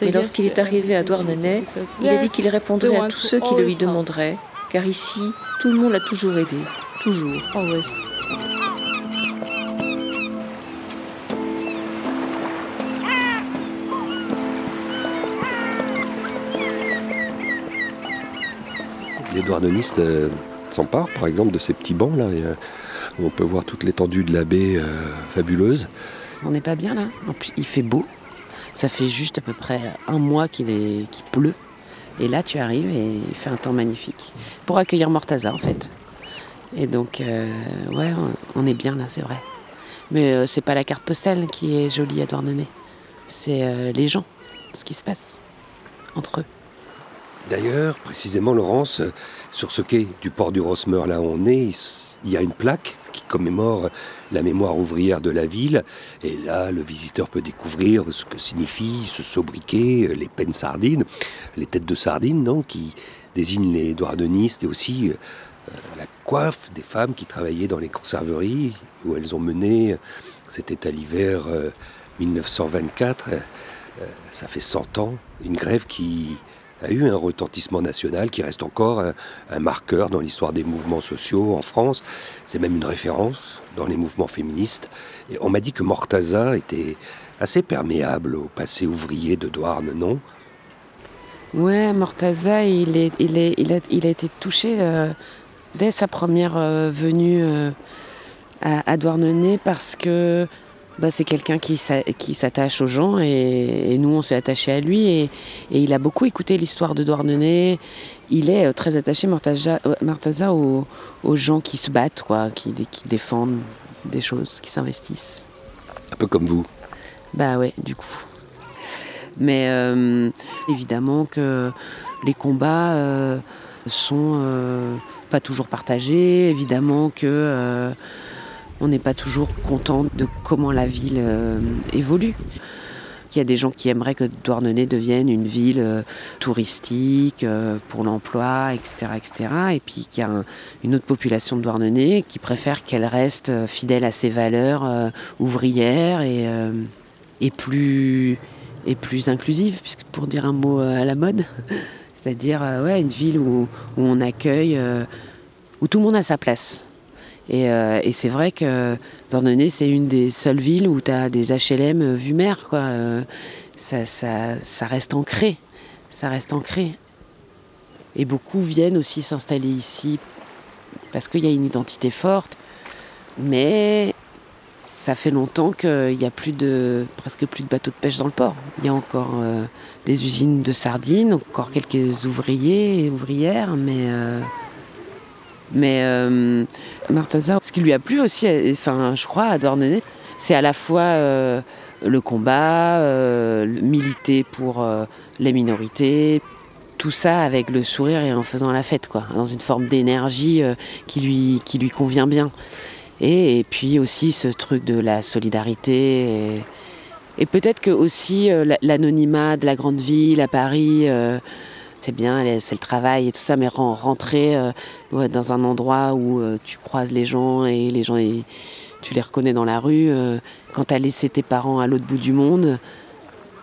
Et lorsqu'il est arrivé à Douarnenez, il a dit qu'il répondrait à tous ceux qui le lui demanderaient, car ici, tout le monde l'a toujours aidé. Toujours. Always. Les douarnenistes euh, s'emparent par exemple de ces petits bancs là, et, euh, où on peut voir toute l'étendue de la baie euh, fabuleuse. On n'est pas bien là. En plus, il fait beau. Ça fait juste à peu près un mois qu'il est... qu'il pleut. Et là, tu arrives et il fait un temps magnifique. Pour accueillir Mortaza, en fait. Et donc, euh, ouais, on est bien là, c'est vrai. Mais euh, c'est pas la carte postale qui est jolie à Douarnenez. C'est euh, les gens, ce qui se passe entre eux. D'ailleurs, précisément, Laurence, sur ce quai du port du Rosmer, là où on est, il y a une plaque qui commémore la mémoire ouvrière de la ville. Et là, le visiteur peut découvrir ce que signifie ce sobriquet, les pennes sardines, les têtes de sardines, non, qui désignent les douardenistes et aussi euh, la coiffe des femmes qui travaillaient dans les conserveries où elles ont mené, c'était à l'hiver 1924, euh, euh, ça fait 100 ans, une grève qui a eu un retentissement national qui reste encore un, marqueur dans l'histoire des mouvements sociaux en France. C'est même une référence dans les mouvements féministes. On m'a dit que Mortaza était assez perméable au passé ouvrier de Douarn, non? Ouais, Mortaza, il, est, il, est, il, a, il a été touché euh, dès sa première euh, venue euh, à, à Douarnenez parce que bah, c'est quelqu'un qui s'attache aux gens et, et, nous on s'est attaché à lui et, et, il a beaucoup écouté l'histoire de Douarnenez. Il est très attaché, Mortaza, Mortaza aux, aux, gens qui se battent, quoi, qui, qui défendent des choses, qui s'investissent. Un peu comme vous. Bah ouais, du coup. Mais euh, évidemment que les combats euh, sont euh, pas toujours partagés, évidemment que euh, on n'est pas toujours content de comment la ville euh, évolue. Il y a des gens qui aimeraient que Douarnenez devienne une ville euh, touristique pour l'emploi, etc., etc. Et puis qu'il y a un, une autre population de Douarnenez qui préfère qu'elle reste fidèle à ses valeurs ouvrières et, plus inclusive, pour dire un mot à la mode, c'est-à-dire une ville où, où on accueille, euh, où tout le monde a sa place. Et, euh, et c'est vrai que Douarnenez, c'est une des seules villes où tu as des HLM vue mer. Quoi. Euh, ça, reste ancré. Ça reste ancré. Et beaucoup viennent aussi s'installer ici parce qu'il y a une identité forte. Mais ça fait longtemps qu'il n'y a plus de, presque plus de bateaux de pêche dans le port. Il y a encore euh, des usines de sardines, encore quelques ouvriers et ouvrières, mais. Euh, mais euh, ce qui lui a plu aussi, enfin, je crois, à c'est à la fois le combat, militer pour les minorités, tout ça avec le sourire et en faisant la fête, quoi, dans une forme d'énergie qui, lui, qui lui convient bien. Et, puis aussi ce truc de la solidarité. Et, peut-être que aussi euh, l'anonymat de la grande ville à Paris, euh, c'est bien, c'est le travail et tout ça, mais rentrer euh, dans un endroit où tu croises les gens et les gens, tu les reconnais dans la rue. quand tu as laissé tes parents à l'autre bout du monde,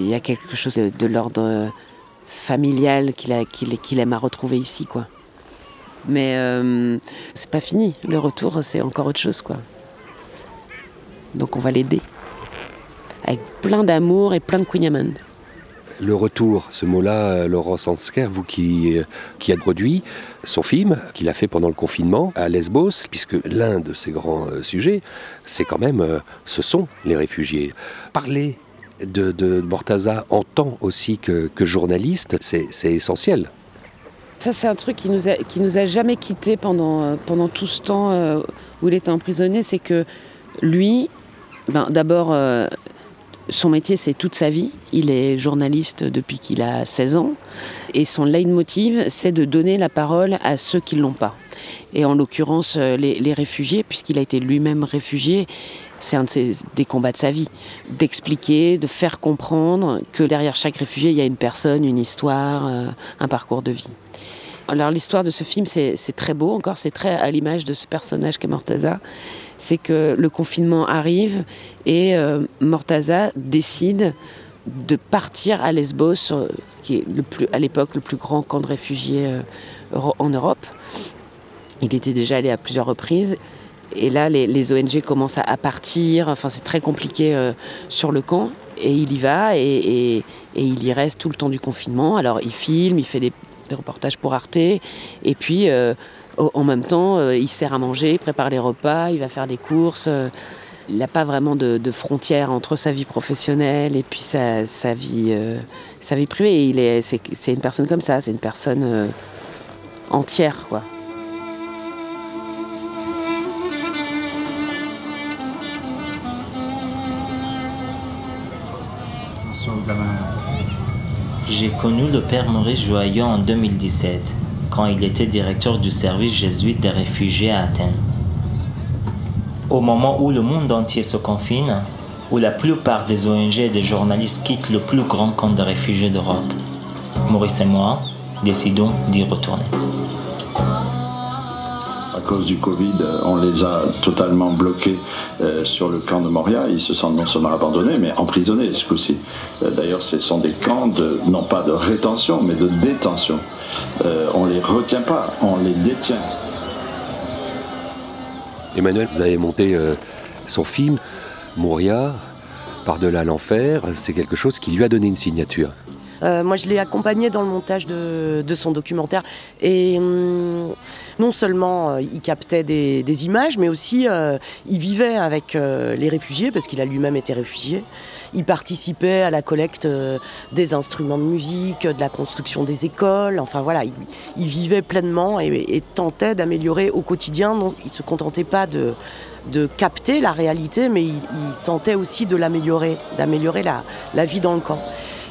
il y a quelque chose de l'ordre familial qu'il aime à retrouver ici, quoi. Mais euh, c'est pas fini. Le retour, c'est encore autre chose, quoi. Donc on va l'aider. Avec plein d'amour et plein de Queen Le retour, ce mot-là, euh, Laurent Sansker, vous qui, euh, qui a produit son film, qu'il a fait pendant le confinement à Lesbos, puisque l'un de ses grands sujets, c'est quand même, ce sont les réfugiés. Parler de, Mortaza en tant aussi que, journaliste, c'est essentiel. Ça, c'est un truc qui nous a, qui nous a jamais quitté pendant, euh, pendant tout ce temps euh, où il était emprisonné. C'est que lui, ben, d'abord, euh, son métier, c'est toute sa vie. Il est journaliste depuis qu'il a 16 ans. Et son leitmotiv, c'est de donner la parole à ceux qui ne l'ont pas. Et en l'occurrence, les, réfugiés, puisqu'il a été lui-même réfugié, c'est un des combats de sa vie. D'expliquer, de faire comprendre que derrière chaque réfugié, il y a une personne, une histoire, un parcours de vie. Alors l'histoire de ce film, c'est très beau encore, c'est très à l'image de ce personnage qu'est Mortaza. C'est que le confinement arrive et euh, Mortaza décide de partir à Lesbos, qui est à l'époque le plus grand camp de réfugiés euh, en Europe. Il était déjà allé à plusieurs reprises. Et là, les, ONG commencent à, partir. Enfin, c'est très compliqué euh, sur le camp. Et il y va et, il y reste tout le temps du confinement. Alors, il filme, il fait des, reportages pour Arte. Et puis, euh, en même temps, euh, il sert à manger, il prépare les repas, il va faire des courses. Euh, il n'a pas vraiment de, frontières entre sa vie professionnelle et puis sa, vie, sa vie privée. Il est, c'est, une personne comme ça, c'est une personne entière, quoi. Attention, gamin. J'ai connu le père Maurice Joyeux en 2017, quand il était directeur du service jésuite des réfugiés à Athènes. Au moment où le monde entier se confine, où la plupart des ONG et des journalistes quittent le plus grand camp de réfugiés d'Europe, Maurice et moi décidons d'y retourner cause du Covid, euh, on les a totalement bloqués euh, sur le camp de Moria. Ils se sentent non seulement abandonnés, mais emprisonnés ce coup-ci. Euh, d'ailleurs, ce sont des camps non pas de rétention, mais de détention. on ne les retient pas, on les détient. Emmanuel, vous avez monté son film, Moria, Par-delà l'enfer. C'est quelque chose qui lui a donné une signature. Euh, moi, je l'ai accompagné dans le montage de, son documentaire. Et hum, non seulement euh, il captait des, images, mais aussi euh, il vivait avec les réfugiés, parce qu'il a lui-même été réfugié. Il participait à la collecte des instruments de musique, de la construction des écoles. Enfin voilà, il, vivait pleinement et, tentait d'améliorer au quotidien. Il ne se contentait pas de, capter la réalité, mais il, tentait aussi de l'améliorer, d'améliorer la vie dans le camp.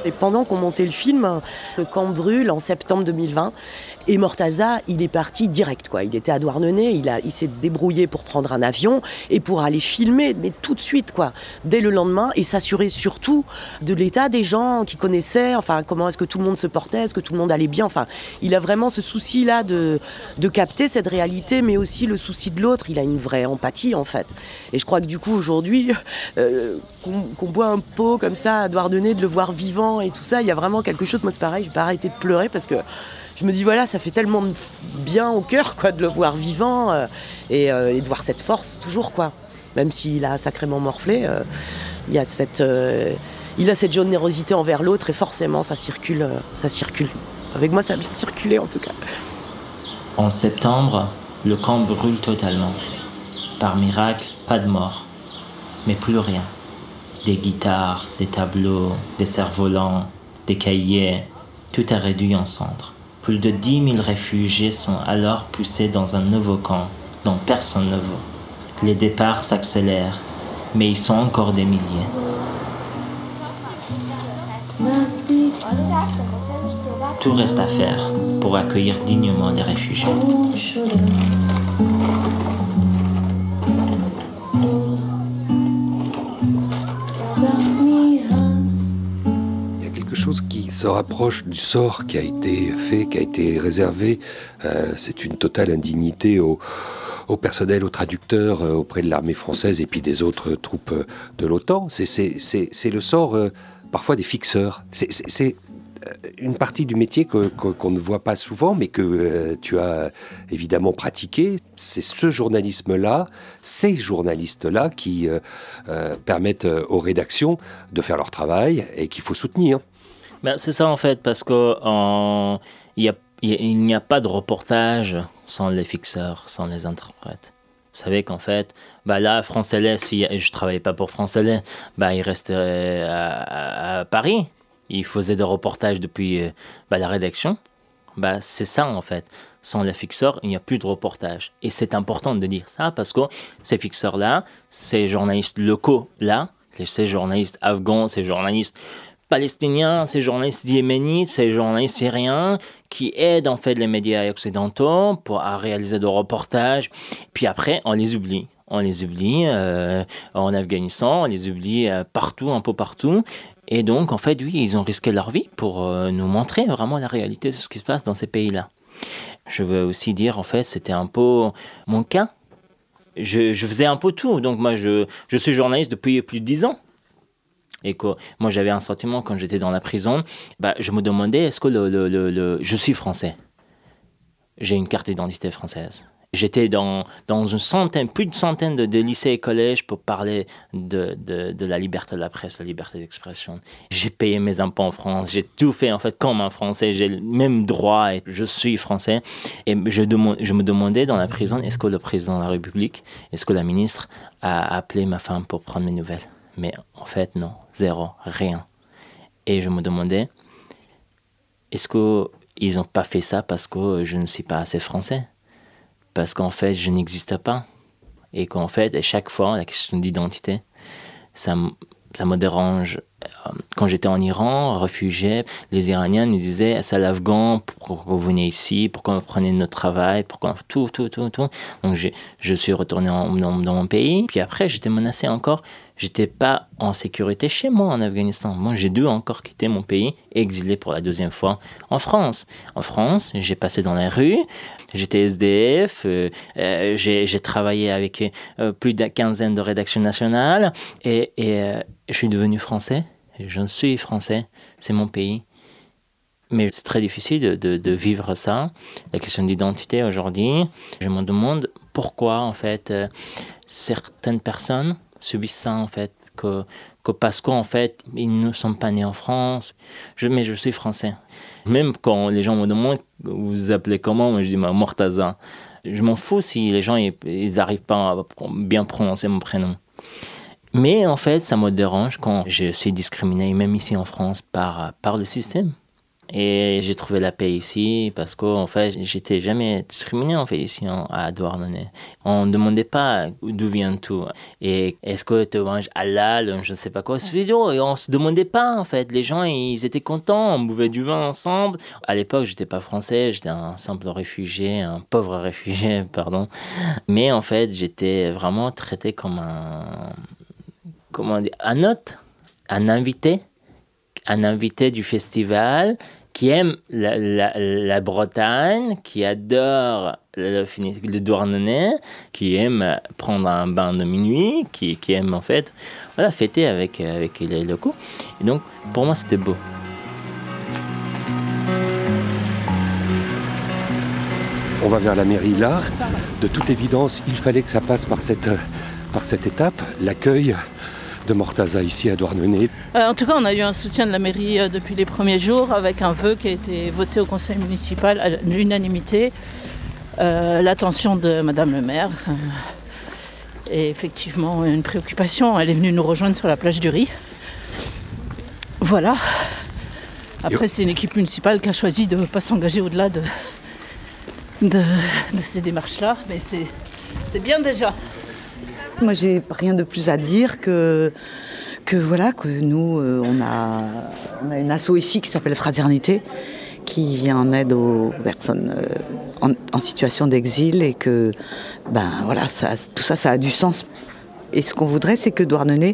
Et pendant qu'on montait le film, le camp brûle en septembre 2020. Et Mortaza, il est parti direct, quoi. Il était à Douarnenez, il, il s'est débrouillé pour prendre un avion et pour aller filmer, mais tout de suite, quoi, dès le lendemain, et s'assurer surtout de l'état des gens qui connaissaient, enfin, comment est-ce que tout le monde se portait, est-ce que tout le monde allait bien, enfin, il a vraiment ce souci-là de, de capter cette réalité, mais aussi le souci de l'autre. Il a une vraie empathie, en fait. Et je crois que du coup, aujourd'hui, euh, qu'on, boit un pot comme ça à Douarnenez, de le voir vivant et tout ça, il y a vraiment quelque chose, moi c'est pareil, j'ai pas arrêté de pleurer parce que je me dis voilà, ça fait tellement bien au cœur quoi de le voir vivant euh, euh, et, de voir cette force toujours quoi. Même s'il a sacrément morflé, euh, il a cette générosité envers l'autre et forcément ça circule, ça circule. Avec moi ça a bien circulé en tout cas. En septembre, le camp brûle totalement. Par miracle, pas de mort. mais plus rien. Des guitares, des tableaux, des cerfs-volants, des cahiers, tout est réduit en cendres. Plus de 10 000 réfugiés sont alors poussés dans un nouveau camp dont personne ne veut. Les départs s'accélèrent, mais ils sont encore des milliers. Tout reste à faire pour accueillir dignement les réfugiés. Se rapproche du sort qui a été fait, qui a été réservé. Euh, c'est une totale indignité au, personnel, aux traducteurs euh, auprès de l'armée française et puis des autres troupes euh, de l'OTAN. C'est le sort parfois des fixeurs. C'est une partie du métier qu'on ne voit pas souvent, mais que tu as évidemment pratiqué. C'est ce journalisme-là, ces journalistes-là qui permettent aux rédactions de faire leur travail et qu'il faut soutenir. Ben, c'est ça en fait, parce qu'il n'y a, pas de reportage sans les fixeurs, sans les interprètes. Vous savez qu'en fait, bah là, France Télé, si je travaillais pas pour France Télé, bah, il restait à, Paris. Il faisait des reportages depuis euh, bah, la rédaction. Bah, c'est ça en fait. Sans les fixeurs, il n'y a plus de reportage. Et c'est important de dire ça parce que ces fixeurs-là, ces journalistes locaux-là, ces journalistes afghans, ces journalistes palestiniens, ces journalistes yéménites, ces journalistes syriens qui aident en fait les médias occidentaux pour à réaliser des reportages. Puis après, on les oublie. On les oublie euh, en Afghanistan, on les oublie euh, partout, un peu partout. Et donc, en fait, oui, ils ont risqué leur vie pour euh, nous montrer vraiment la réalité de ce qui se passe dans ces pays-là. Je veux aussi dire, en fait, c'était un peu mon cas. Je, faisais un peu tout. Donc, moi, je, je suis journaliste depuis plus de dix ans et que moi j'avais un sentiment quand j'étais dans la prison, bah, je me demandais est-ce que je suis français? J'ai une carte d'identité française. J'étais dans, une centaine, plus de centaines de, lycées et collèges pour parler de, la liberté de la presse, la liberté d'expression. J'ai payé mes impôts en France, j'ai tout fait en fait comme un Français, j'ai le même droit et je suis français. Et je, je me demandais dans la prison, est-ce que le président de la République, est-ce que la ministre a appelé ma femme pour prendre mes nouvelles? Mais en fait, non, zéro, rien. Et je me demandais, est-ce qu'ils n'ont pas fait ça parce que je ne suis pas assez français? Parce qu'en fait, je n'existe pas. Et qu'en fait, à chaque fois, la question d'identité, ça, ça me dérange. Euh, quand j'étais en Iran, réfugié, les Iraniens nous disaient c'est l'Afghan, pourquoi vous venez ici, pourquoi vous prenez notre travail, pourquoi tout, tout, tout, tout. Donc je, je suis retourné dans, mon pays. Puis après, j'étais menacé encore j'étais pas en sécurité chez moi en Afghanistan. Moi, j'ai dû encore quitter mon pays, exilé pour la deuxième fois en France. En France, j'ai passé dans la rue, j'étais SDF, euh, euh, j'ai travaillé avec euh, plus d'une quinzaine de rédactions nationales et, je suis devenu français. Je suis français, c'est mon pays. Mais c'est très difficile de, vivre ça. La question d'identité aujourd'hui, je me demande pourquoi en fait certaines personnes subissent ça en fait, que, que parce qu'en fait, ils ne sont pas nés en France. Mais je suis français. Même quand les gens me demandent, vous vous appelez comment? Moi je dis Mortaza. Je m'en fous si les gens ils n'arrivent pas à bien prononcer mon prénom. Mais en fait, ça me dérange quand je suis discriminé, même ici en France, par, par le système. Et j'ai trouvé la paix ici parce qu'en fait, j'étais jamais discriminé en fait ici à Douarnenez. On ne demandait pas d'où vient tout. Et est-ce que tu manges halal, je ne sais pas quoi. Et on se demandait pas en fait. Les gens, ils étaient contents. On buvait du vin ensemble. À l'époque, j'étais pas français. J'étais un simple réfugié, un pauvre réfugié, pardon. Mais en fait, j'étais vraiment traité comme un, comment dire, un hôte, un invité un invité du festival qui aime la, Bretagne, qui adore le, le Douarnenez, qui aime prendre un bain de minuit, qui, aime en fait voilà, fêter avec, les locaux. Et donc, pour moi, c'était beau. On va vers la mairie là. De toute évidence, il fallait que ça passe par cette étape, l'accueil de Mortaza ici à Douarnenez. Euh, en tout cas, on a eu un soutien de la mairie euh, depuis les premiers jours avec un vœu qui a été voté au conseil municipal à l'unanimité. Euh, l'attention de Madame le maire Et effectivement, une préoccupation, elle est venue nous rejoindre sur la plage du Riz. Voilà. Après, c'est une équipe municipale qui a choisi de ne pas s'engager au-delà de, de, ces démarches-là, mais c'est bien déjà. Moi, j'ai rien de plus à dire que que voilà que nous, euh, on a, on a une asso ici qui s'appelle Fraternité, qui vient en aide aux personnes euh, en, situation d'exil et que ben voilà, tout ça, ça a du sens. Et ce qu'on voudrait, c'est que Douarnenez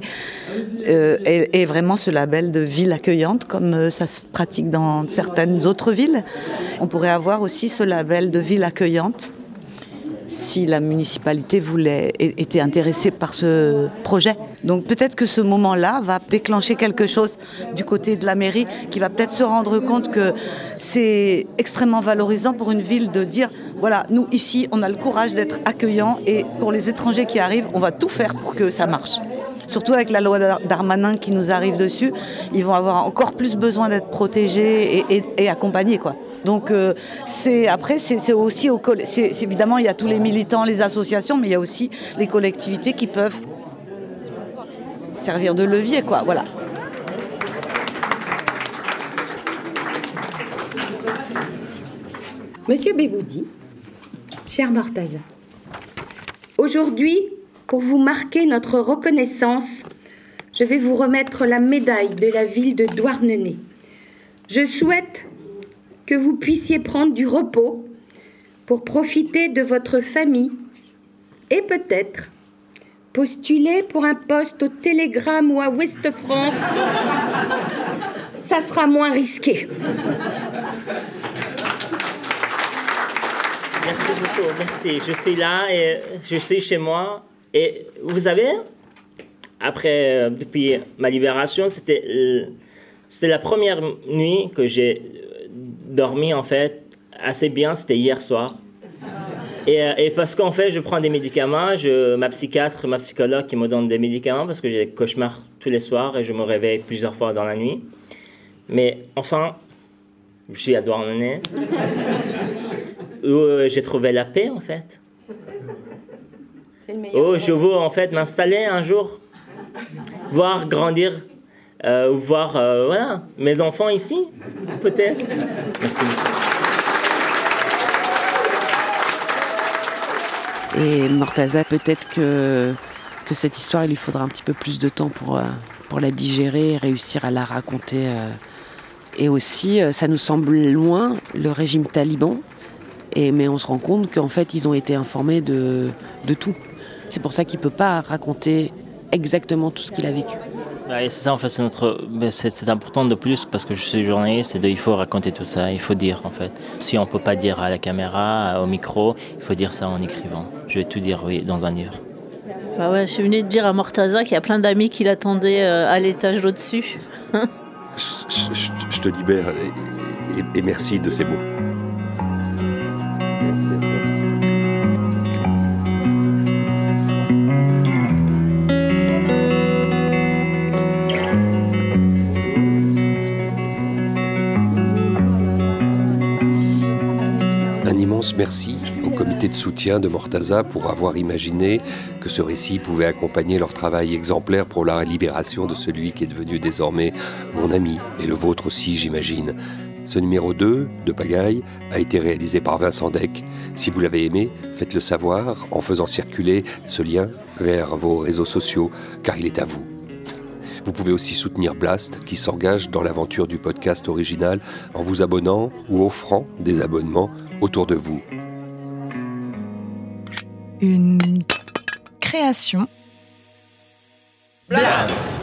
euh, ait, vraiment ce label de ville accueillante, comme ça se pratique dans certaines autres villes. On pourrait avoir aussi ce label de ville accueillante si la municipalité voulait, était intéressée par ce projet. Donc peut-être que ce moment-là va déclencher quelque chose du côté de la mairie qui va peut-être se rendre compte que c'est extrêmement valorisant pour une ville de dire voilà, nous ici, on a le courage d'être accueillants et pour les étrangers qui arrivent, on va tout faire pour que ça marche surtout avec la loi d'Armanin qui nous arrive dessus, ils vont avoir encore plus besoin d'être protégés et, accompagnés. Donc euh, c'est après, c'est aussi au c'est évidemment il y a tous les militants, les associations, mais il y a aussi les collectivités qui peuvent servir de levier, quoi. Voilà. Monsieur Béboudi, cher Mortaza, aujourd'hui, pour vous marquer notre reconnaissance, je vais vous remettre la médaille de la ville de Douarnenez. Je souhaite que vous puissiez prendre du repos pour profiter de votre famille et peut-être postuler pour un poste au Télégramme ou à Ouest France. Ça sera moins risqué. Merci beaucoup, merci. Je suis là et je suis chez moi et vous savez, après, euh, depuis ma libération, c'était, euh, c'était la première nuit que j'ai dormi, en fait, assez bien. C'était hier soir. Et, et, parce qu'en fait, je prends des médicaments, je, ma psychiatre, ma psychologue qui me donne des médicaments parce que j'ai des cauchemars tous les soirs et je me réveille plusieurs fois dans la nuit. Mais enfin, je suis à Douarnenez, où j'ai trouvé la paix en fait. Oh, je veux en fait m'installer un jour, voir grandir, euh, voir euh, mes enfants ici, peut-être. Merci beaucoup. Et Mortaza, peut-être que, que cette histoire, il lui faudra un petit peu plus de temps pour, euh, pour la digérer et réussir à la raconter. Et aussi, ça nous semble loin, le régime taliban, et, mais on se rend compte qu'en fait, ils ont été informés de, de tout. C'est pour ça qu'il ne peut pas raconter exactement tout ce qu'il a vécu. C'est ça en fait, c'est notre, c'est important de plus parce que je suis journaliste et il faut raconter tout ça, il faut dire en fait. Si on peut pas dire à la caméra, au micro, il faut dire ça en écrivant. Je vais tout dire oui dans un livre. Bah ouais, je suis venue de dire à Mortaza qu'il y a plein d'amis qui l'attendaient euh, à l'étage au-dessus. je, te libère et, merci de ces mots. Merci au comité de soutien de Mortaza pour avoir imaginé que ce récit pouvait accompagner leur travail exemplaire pour la libération de celui qui est devenu désormais mon ami, et le vôtre aussi j'imagine. Ce numéro 2 de Pagaille a été réalisé par Vincent Deck. Si vous l'avez aimé, faites-le savoir en faisant circuler ce lien vers vos réseaux sociaux, car il est à vous. Vous pouvez aussi soutenir Blast, qui s'engage dans l'aventure du podcast original en vous abonnant ou offrant des abonnements autour de vous. Une création. Blast